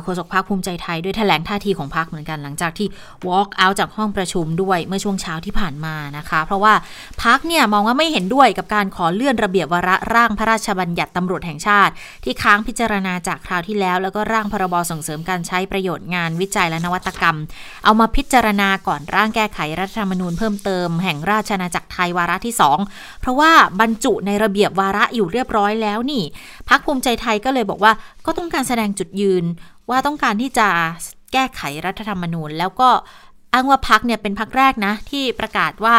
โฆษกพรรคภูมิใจไทยด้วยแถลงท่าทีของพรรคเหมือนกันหลังจากที่ walk out จากห้องประชุมด้วยเมื่อช่วงเช้าที่ผ่านมานะคะ เพราะว่าพรรคเนี่ยมองว่าไม่เห็นด้วยกับการขอเลื่อนระเบียบวาระร่างพระราชบัญญัติตำรวจแห่งชาติ ที่ค้างพิจารณาจากคราวที่แล้ว แล้วก็ร่างพรบส่งเสริมการใช้ประโยชน์งานวิจัยและนวัตกรรม เอามาพิจารณาก่อนร่างแก้ไขรัฐธรรมนูญเพิ่มเติมแห่งราชอาณาจักรไทยวาระที่ 2 เพราะว่าบรรจุในระเบียบวาระอยู่เรียบร้อยแล้วนี่พักภูมิใจไทยก็เลยบอกว่าก็ต้องการแสดงจุดยืนว่าต้องการที่จะแก้ไขรัฐธรรมนูญ แล้วก็อ้างว่าพักเนี่ยเป็นพักแรกนะ ที่ประกาศว่า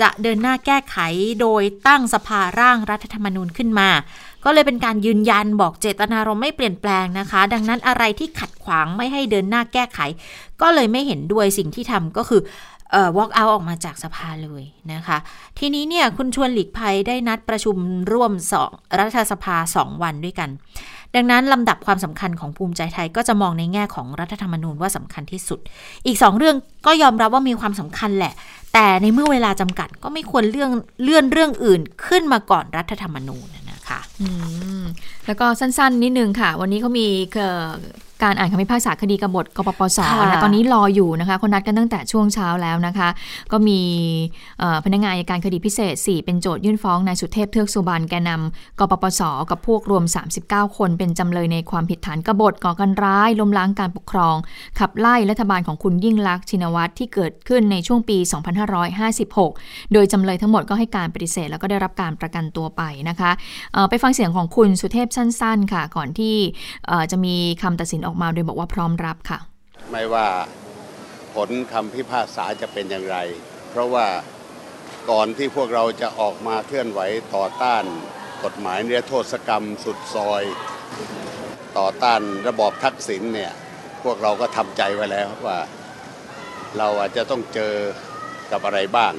จะเดินหน้าแก้ไขโดยตั้งสภาร่างรัฐธรรมนูญขึ้นมา ก็เลยเป็นการยืนยันบอกเจตนารมณ์ไม่เปลี่ยนแปลงนะคะ ดังนั้นอะไรที่ขัดขวางไม่ให้เดินหน้าแก้ไข ก็เลยไม่เห็นด้วยสิ่งที่ทำก็คือ เอ่อ walk out ออกมาจากสภาเลยนะคะ ทีนี้เนี่ยคุณชวนหลีกภัยได้นัดประชุมร่วมสองรัฐสภาสองวันด้วยกัน ดังนั้นลำดับความสำคัญของภูมิใจไทยก็จะมองในแง่ของรัฐธรรมนูญว่าสำคัญที่สุด อีกสองเรื่องก็ยอมรับว่ามีความสำคัญแหละ แต่ในเมื่อเวลาจำกัดก็ไม่ควรเลื่อนเลื่อนเรื่องอื่นขึ้นมาก่อนรัฐธรรมนูญนะคะแล้วก็สั้นๆ นิดนึงค่ะ วันนี้เขามี การอ่านคำพิพากษาคดีกบฏกปปสนะตอนนี้รออยู่นะคะเขานัดกันตั้งแต่ช่วงเช้าแล้วนะคะ ก็มีพนักงานอายการคดีพิเศษ 4 เป็นโจทยื่นฟ้องนายสุเทพเทือกสุบานแกนำกปปสกับพวกรวม 39 คนเป็นจำเลยในความผิดฐานกบฏก่อการร้ายล้มล้างการปกครอง ขับไล่รัฐบาลของคุณยิ่งลักษณ์ชินวัตรที่เกิดขึ้นในช่วงปี 2556 โดยจำเลยทั้งหมดก็ให้การปฏิเสธ แล้วก็ได้รับการประกันตัวไปนะคะไปฟังเสียงของคุณสุเทพสั้น ๆ ค่ะ ก่อนที่จะมีคำตัดสินออกมาโดยบอกว่าพร้อมรับค่ะ ไม่ว่าผลคำพิพากษาจะเป็นอย่างไร เพราะว่าก่อนที่พวกเราจะออกมาเคลื่อนไหวต่อต้านกฎหมายเนื้อโทษกรรมสุดซอย ต่อต้านระบอบทักษิณเนี่ยพวกเราก็ทำใจไว้แล้วว่า เราอาจจะต้องเจอกับอะไรบ้าง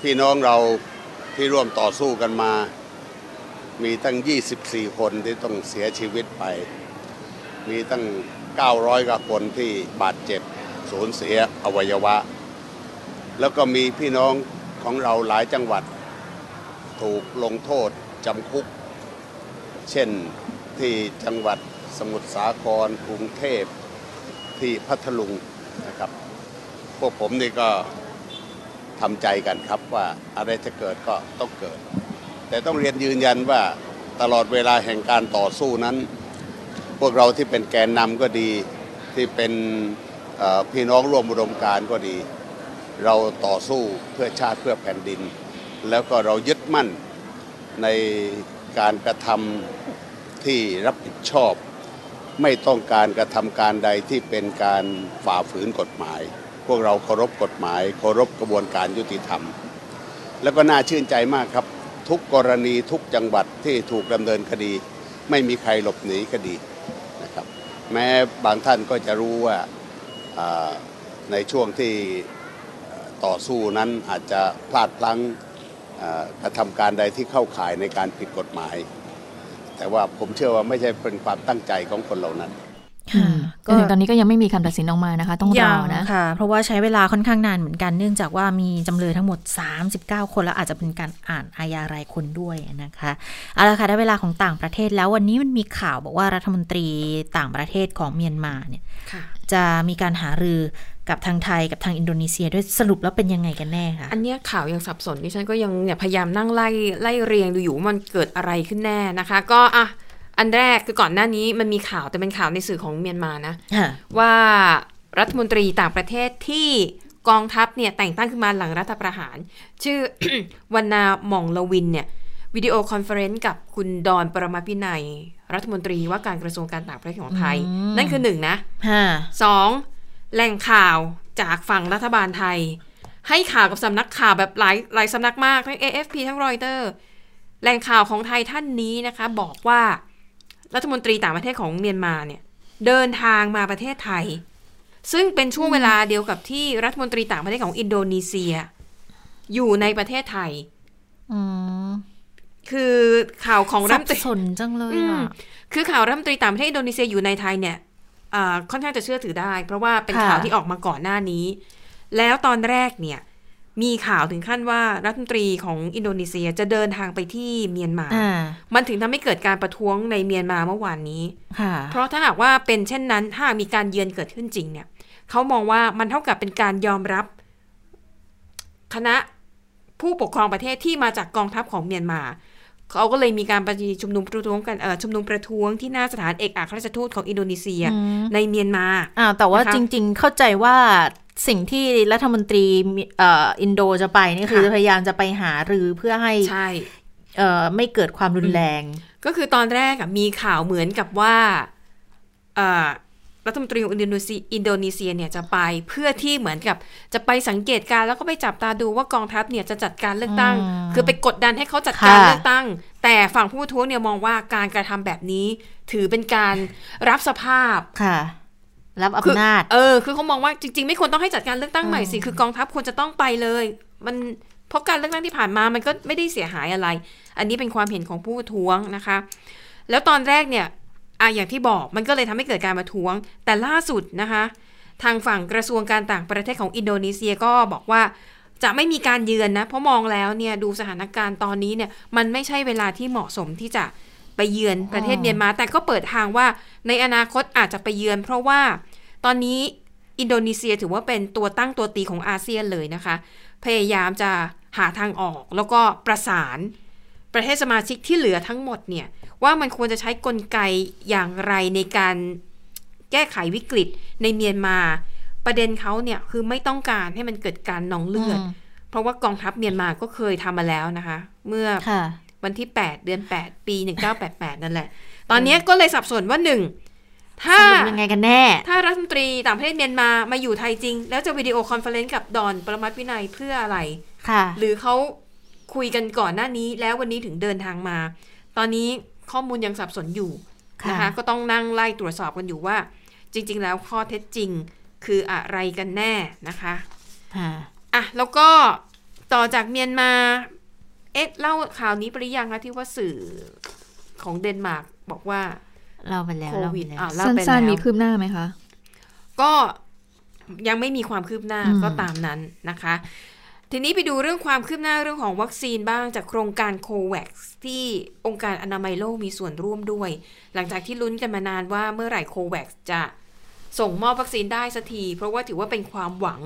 พี่น้องเราที่ร่วมต่อสู้กันมา มีตั้ง 24 คนที่ต้องเสียชีวิตไป มีตั้ง 900กว่าคนที่บาดเจ็บสูญเสียอวัยวะ แล้วก็มีพี่น้องของเราหลายจังหวัด ถูกลงโทษจำคุก เช่นที่จังหวัดสมุทรสาครกรุงเทพที่พัทลุงนะครับ พวกผมนี่ก็ทำใจกันครับว่าอะไรจะเกิดก็ต้องเกิด แต่ต้องเรียนยืนยันว่าตลอดเวลาแห่งการต่อสู้นั้น พวกเราที่เป็นแกนนำก็ดีที่เป็นพี่น้องร่วมอุดมการก็ดี เราต่อสู้เพื่อชาติเพื่อแผ่นดิน แล้วก็เรายึดมั่นในการกระทำที่รับผิดชอบ ไม่ต้องการกระทำการใดที่เป็นการฝ่าฝืนกฎหมาย พวกเราเคารพกฎหมาย เคารพกระบวนการยุติธรรม แล้วก็น่าชื่นใจมากครับ ทุกกรณีทุกจังหวัดที่ถูกดำเนินคดี ไม่มีใครหลบหนีคดี แม้บางท่านก็จะรู้ว่าในช่วงที่ต่อสู้นั้นอาจจะพลาดพลั้งกระทำการใดที่เข้าข่ายในการผิดกฎหมาย แต่ว่าผมเชื่อว่าไม่ใช่เป็นความตั้งใจของคนเหล่านั้น ก็ถึงตอนนี้ก็ยังไม่มีคำตัดสินออกมานะคะ ต้องรอยังนะค่ะ เพราะว่าใช้เวลาค่อนข้างนานเหมือนกันเนื่องจากว่ามีจำเลยทั้งหมด 39 คนแล้วอาจจะเป็นการอ่านอาญารายคนด้วยนะคะเอาละค่ะได้เวลาของต่างประเทศแล้ววันนี้มันมีข่าวบอกว่ารัฐมนตรีต่างประเทศของเมียนมาเนี่ยค่ะจะมีการหารือกับทางไทยกับทางอินโดนีเซียด้วยสรุปแล้วเป็นยังไงกันแน่คะอันเนี้ยข่าวยังสับสนดิฉันก็ยังเนี่ยพยายามนั่งไล่ไล่เรียงดูอยู่ว่ามันเกิดอะไรขึ้นแน่นะคะ ก็อะ อันแรกคือก่อนหน้านี้มันมีข่าวแต่เป็นข่าวในสื่อของเมียนมานะค่ะว่ารัฐมนตรีต่างประเทศที่กองทัพเนี่ยแต่งตั้งขึ้นมาหลังรัฐประหาร ชื่อวันนาหม่องละวินเนี่ย video conference กับคุณดอนปรมัตถ์วินัย รัฐมนตรีว่าการกระทรวงการต่างประเทศของไทยอืมนั่นคือหนึ่งนะค่ะสองแหล่งข่าวจากฝั่งรัฐบาลไทย ให้ข่าวกับสำนักข่าวแบบหลายหลายสำนักมากทั้ง AFP ทั้งรอยเตอร์แหล่งข่าวของไทยท่านนี้นะคะ บอกว่า รัฐมนตรีต่างประเทศของเมียนมาเนี่ยเดินทางมาประเทศไทย ซึ่งเป็นช่วงเวลาเดียวกับที่รัฐมนตรีต่างประเทศของอินโดนีเซีย อยู่ในประเทศไทยอืมคือข่าวของรัสัฐบมนตรีสนจังเลยอืมอะคือข่าวรัฐมนตรีต่างประเทศอินโดนีเซียอยู่ในไทยเนี่ยอ่าค่อนข้างจะเชื่อถือได้ เพราะว่าเป็นค่ะข่าวที่ออกมาก่อนหน้านี้ แล้วตอนแรกเนี่ย มีข่าวถึงขั้นว่ารัฐมนตรีของอินโดนีเซียจะเดินทางไปที่เมียนมาอ่ามันถึงทำให้เกิดการประท้วงในเมียนมาเมื่อวานนี้ค่ะเพราะถ้าหากว่าเป็นเช่นนั้นถ้าหากมีการเยือนเกิดขึ้นจริงเนี่ยเขามองว่ามันเท่ากับเป็นการยอมรับ คณะผู้ปกครองประเทศที่มาจากกองทัพของเมียนมาเขาก็เลยมีการประชุมนุมประท้วงกันเออชุมนุมประท้วงที่หน้าสถานเอกอัครราชทูตของอินโดนีเซียอืมในเมียนมาอ่าแต่ว่านะคะจริง ๆ เข้าใจว่า สิ่งที่รัฐมนตรีเอ่ออินโดจะไปนี่คือค่ะพยายามจะไปหารือเพื่อให้ใช่เอ่อไม่เกิดความรุนแรง ก็คือตอนแรกอะมีข่าวเหมือนกับว่าเอ่อรัฐมนตรีของอินโดนีเซียอินโดนีเซียเนี่ยจะไปเพื่อที่เหมือนกับจะไปสังเกตการณ์แล้วก็ไปจับตาดูว่ากองทัพเนี่ยจะจัดการเลือกตั้งอืมคือไปกดดันให้เขาจัดการค่ะเลือกตั้ง แต่ฝั่งผู้ประท้วงเนี่ยมองว่าการกระทำแบบนี้ ถือเป็นการรับสภาพค่ะ รับคืออำนาจ เออ คือเขามองว่าจริง ๆ ไม่ควรต้องให้จัดการเลือกตั้งใหม่สิ คือกองทัพควรจะต้องไปเลย มันเพราะการเลือกตั้งที่ผ่านมามันก็ไม่ได้เสียหายอะไร อันนี้เป็นความเห็นของผู้ประท้วงนะคะ แล้วตอนแรกเนี่ยอะอย่างที่บอกมันก็เลยทำให้เกิดการประท้วง แต่ล่าสุดนะคะ ทางฝั่งกระทรวงการต่างประเทศของอินโดนีเซียก็บอกว่าจะไม่มีการเยือนนะ เพราะมองแล้วเนี่ยดูสถานการณ์ตอนนี้เนี่ยมันไม่ใช่เวลาที่เหมาะสมที่จะ ไปเยือนประเทศอ๋อเมียนมา แต่ก็เปิดทางว่าในอนาคตอาจจะไปเยือน เพราะว่าตอนนี้อินโดนีเซียถือว่าเป็นตัวตั้งตัวตีของอาเซียนเลยนะคะ พยายามจะหาทางออกแล้วก็ประสานประเทศสมาชิกที่เหลือทั้งหมดเนี่ย ว่ามันควรจะใช้กลไกอย่างไรในการแก้ไขวิกฤตในเมียนมา ประเด็นเขาเนี่ยคือไม่ต้องการให้มันเกิดการนองเลือดอืมเพราะว่ากองทัพเมียนมาก็เคยทำมาแล้วนะคะ เมื่อค่ะ วันที่ 8 เดือน 8 ปี 1988 นั่นแหละ ตอนนี้ก็เลยสับสนว่าหนึ่งถ้าสรุปยังไงกันแน่ ถ้ารัฐมนตรีต่างประเทศเมียนมามาอยู่ไทยจริง แล้วจะ video conference กับดอนปรมัตถ์วินัยเพื่ออะไรค่ะ หรือเขาคุยกันก่อนหน้านี้ แล้ววันนี้ถึงเดินทางมา ตอนนี้ข้อมูลยังสับสนอยู่นะคะค่ะก็ต้องนั่งไล่ตรวจสอบกันอยู่ว่า จริง ๆ แล้วข้อเท็จจริงคืออะไรกันแน่นะคะค่ะอะแล้วก็ต่อจากเมียนมา เอ๊ะเล่าข่าวนี้ไปหรือยังคะที่ว่าสื่อของเดนมาร์กบอกว่าเราไปแล้วโคเราวิไปดแล้วอะเล่าไปสั้นๆแล้วมีคืบหน้าไหมคะ ก็ยังไม่มีความคืบหน้าอืมก็ตามนั้นนะคะ ทีนี้ไปดูเรื่องความคืบหน้าเรื่องของวัคซีนบ้างจากโครงการโควัคที่องค์การอนามัยโลกมีส่วนร่วมด้วย หลังจากที่ลุ้นกันมานานว่าเมื่อไหร่โควัคจะส่งมอบวัคซีนได้สักที เพราะว่าถือว่าเป็นความหวัง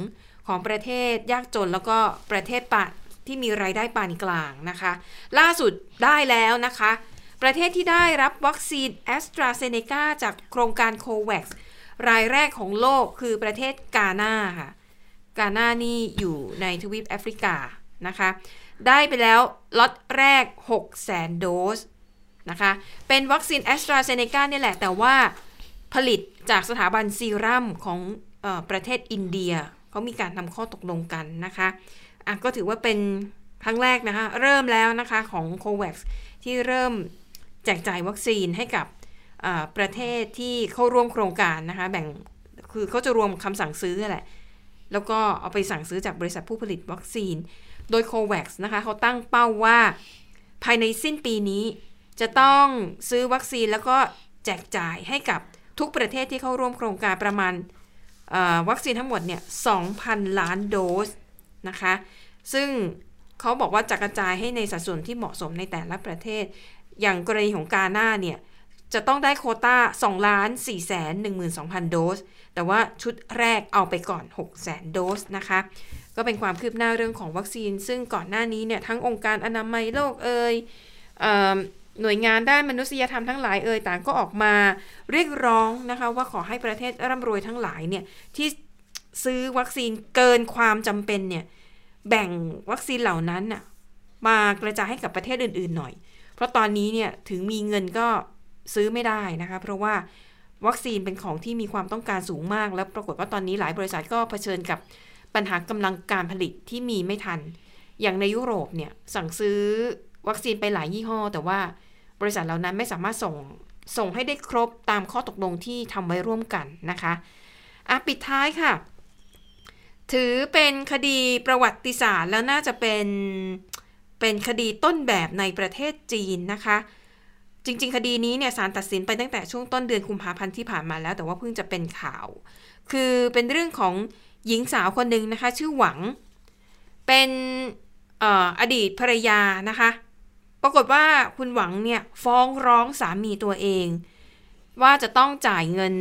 ของประเทศยากจนแล้วก็ประเทศปะ ที่มีรายได้ปานกลางนะคะ ล่าสุดได้แล้วนะคะ ประเทศที่ได้รับวัคซีนแอสตราเซเนกาจากโครงการ COVAX รายแรกของโลกคือประเทศกาหน้าค่ะ กาหน้านี่อยู่ในทวีปแอฟริกานะคะ ได้ไปแล้วล็อตแรก 6 0แสนโดสนะคะ เป็นวัคซีนแอสตราเซเนกาเนี่ยแหละ แต่ว่าผลิตจากสถาบันซีรัมของออประเทศอินเดีย เขามีการทำข้อตกลงกันนะคะ อะก็ถือว่าเป็นครั้งแรกนะคะ เริ่มแล้วนะคะของโควัคที่เริ่มแจกจ่ายวัคซีนให้กับประเทศที่เข้าร่วมโครงการนะคะ แบ่งคือเขาจะรวมคำสั่งซื้อแหละ แล้วก็เอาไปสั่งซื้อจากบริษัทผู้ผลิตวัคซีน โดย COVAX นะคะเขาตั้งเป้าว่าภายในสิ้นปีนี้ จะต้องซื้อวัคซีนแล้วก็แจกจ่ายให้กับทุกประเทศที่เข้าร่วมโครงการประมาณวัคซีนทั้งหมดเนี่ย 2,000 ล้านโดสนะคะ ซึ่งเขาบอกว่าจะกระจายให้ในสัดส่วนที่เหมาะสมในแต่ละประเทศ อย่างกรณีของกาหน้าเนี่ย จะต้องได้โคต้า2ล้าน4แสน12,000 โดส แต่ว่าชุดแรกเอาไปก่อน 6 แสนโดสนะคะ ก็เป็นความคืบหน้าเรื่องของวัคซีน ซึ่งก่อนหน้านี้เนี่ยทั้งองค์การอนามัยโลกเอ่ยหน่วยงานด้านมนุษยธรรมทั้งหลายเอ่ยต่างก็ออกมาเรียกร้องนะคะว่าขอให้ประเทศร่ำรวยทั้งหลายเนี่ยที่ซื้อวัคซีนเกินความจำเป็นเนี่ย แบ่งวัคซีนเหล่านั้นน่ะมากระจายให้กับประเทศอื่นๆหน่อย เพราะตอนนี้เนี่ยถึงมีเงินก็ซื้อไม่ได้นะคะ เพราะว่าวัคซีนเป็นของที่มีความต้องการสูงมาก แล้วปรากฏว่าตอนนี้หลายบริษัทก็เผชิญกับปัญหากำลังการผลิตที่มีไม่ทัน อย่างในยุโรปเนี่ยสั่งซื้อวัคซีนไปหลายยี่ห้อ แต่ว่าบริษัทเหล่านั้นไม่สามารถส่งส่งให้ได้ครบตามข้อตกลงที่ทำไว้ร่วมกันนะคะอะปิดท้ายค่ะ ถือเป็นคดีประวัติศาสตร์แล้วน่าจะเป็นเป็นคดีต้นแบบในประเทศจีนนะคะ จริง ๆ คดีนี้เนี่ยศาลตัดสินไปตั้งแต่ช่วงต้นเดือนกุมภาพันธ์ที่ผ่านมาแล้ว แต่ว่าเพิ่งจะเป็นข่าว คือเป็นเรื่องของหญิงสาวคนหนึ่งนะคะ ชื่อหวัง เป็นออดีตภรรยานะคะ ปรากฏว่าคุณหวังเนี่ยฟ้องร้องสามีตัวเอง ว่าจะต้องจ่ายเงิน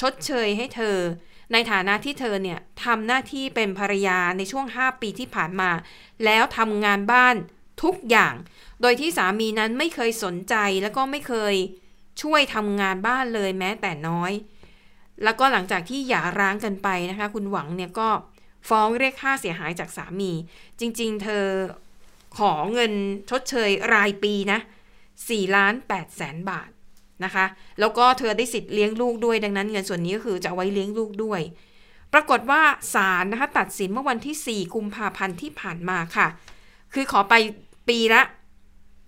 ชดเชยให้เธอ ในฐานะที่เธอเนี่ยทำหน้าที่เป็นภรรยาในช่วง 5 ปีที่ผ่านมา แล้วทำงานบ้านทุกอย่าง โดยที่สามีนั้นไม่เคยสนใจแล้วก็ไม่เคยช่วยทำงานบ้านเลยแม้แต่น้อย แล้วก็หลังจากที่หย่าร้างกันไปนะคะ คุณหวังเนี่ยก็ฟ้องเรียกค่าเสียหายจากสามี จริง ๆ เธอขอเงินชดเชยรายปีนะ4ล้าน8แสนบาท นะคะ แล้วก็เธอได้สิทธิ์เลี้ยงลูกด้วยดังนั้นเงินส่วนนี้ก็คือจะเอาไว้เลี้ยงลูกด้วย ปรากฏว่าศาลนะคะตัดสินเมื่อวันที่ 4 กุมภาพันธ์ที่ผ่านมาค่ะ คือขอไปปีละ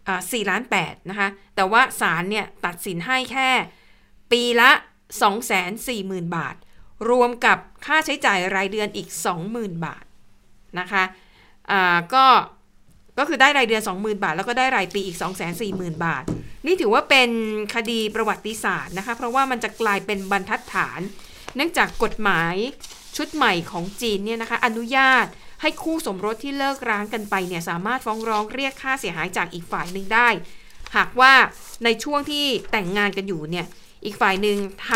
อ่า4ล้าน8นะคะ แต่ว่าศาลเนี่ยตัดสินให้แค่ ปีละ 240,000 บาท รวมกับค่าใช้จ่ายรายเดือนอีก 20,000 บาทนะคะอ่าก็ ก็คือได้รายเดือน 20,000 บาท แล้วก็ได้รายปีอีก 240,000 บาท นี่ถือว่าเป็นคดีประวัติศาสตร์นะคะ เพราะว่ามันจะกลายเป็นบรรทัดฐาน เนื่องจากกฎหมายชุดใหม่ของจีนเนี่ยนะคะ อนุญาตให้คู่สมรสที่เลิกร้างกันไปเนี่ยสามารถฟ้องร้องเรียกค่าเสียหายจากอีกฝ่ายหนึ่งได้ หากว่าในช่วงที่แต่งงานกันอยู่เนี่ยอีกฝ่ายหนึ่งท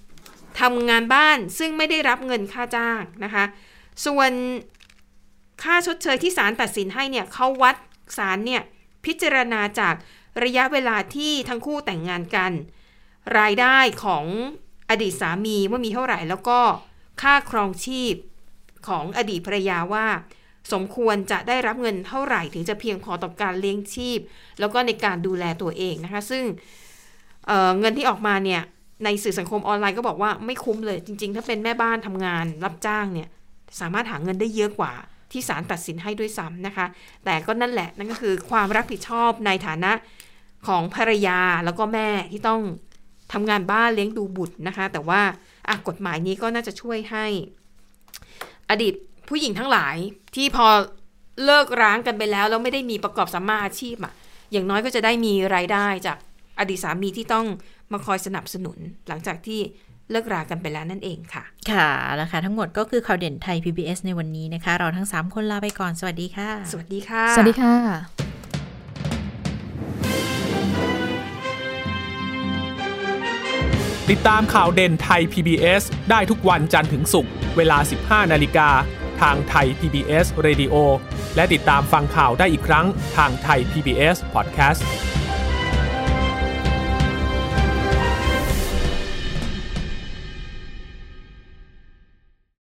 ำทำงานบ้านซึ่งไม่ได้รับเงินค่าจ้างนะคะ ส่วน ค่าชดเชยที่ศาลตัดสินให้เนี่ยเขาวัดศาลเนี่ยพิจารณาจากระยะเวลาที่ทั้งคู่แต่งงานกัน รายได้ของอดีตสามีว่ามีเท่าไหร่ แล้วก็ค่าครองชีพของอดีตภรรยาว่า สมควรจะได้รับเงินเท่าไหร่ถึงจะเพียงพอต่อการเลี้ยงชีพ แล้วก็ในการดูแลตัวเองนะคะ ซึ่งเเงินที่ออกมาเนี่ยในสื่อสังคมออนไลน์ก็บอกว่าไม่คุ้มเลยจริง ๆ ถ้าเป็นแม่บ้านทำงานรับจ้างเนี่ยสามารถหาเงินได้เยอะกว่า ที่ศาลตัดสินให้ด้วยซ้ำนะคะ แต่ก็นั่นแหละนั่นก็คือความรับผิดชอบในฐานะของภรรยาแล้วก็แม่ที่ต้องทำงานบ้านเลี้ยงดูบุตรนะคะ แต่ว่าอะกฎหมายนี้ก็น่าจะช่วยให้ อดีตผู้หญิงทั้งหลายที่พอเลิกร้างกันไปแล้วแล้วไม่ได้มีประกอบสัมมาอาชีพอะอย่างน้อยก็จะได้มีรายได้จากอดีตสามีที่ต้องมาคอยสนับสนุน หลังจากที่ เลิกรากันไปแล้วนั่นเองค่ะ ค่ะแล้วค่ะ ทั้งหมดก็คือข่าวเด่นไทย PBS ในวันนี้นะคะ เราทั้ง 3 คนลาไปก่อน สวัสดีค่ะ สวัสดีค่ะ สวัสดีค่ะ ติดตามข่าวเด่นไทย PBS ได้ทุกวันจันทร์ถึงศุกร์เวลา 15 นาฬิกา ทางไทย PBS Radio และติดตามฟังข่าวได้อีกครั้งทางไทย PBS Podcast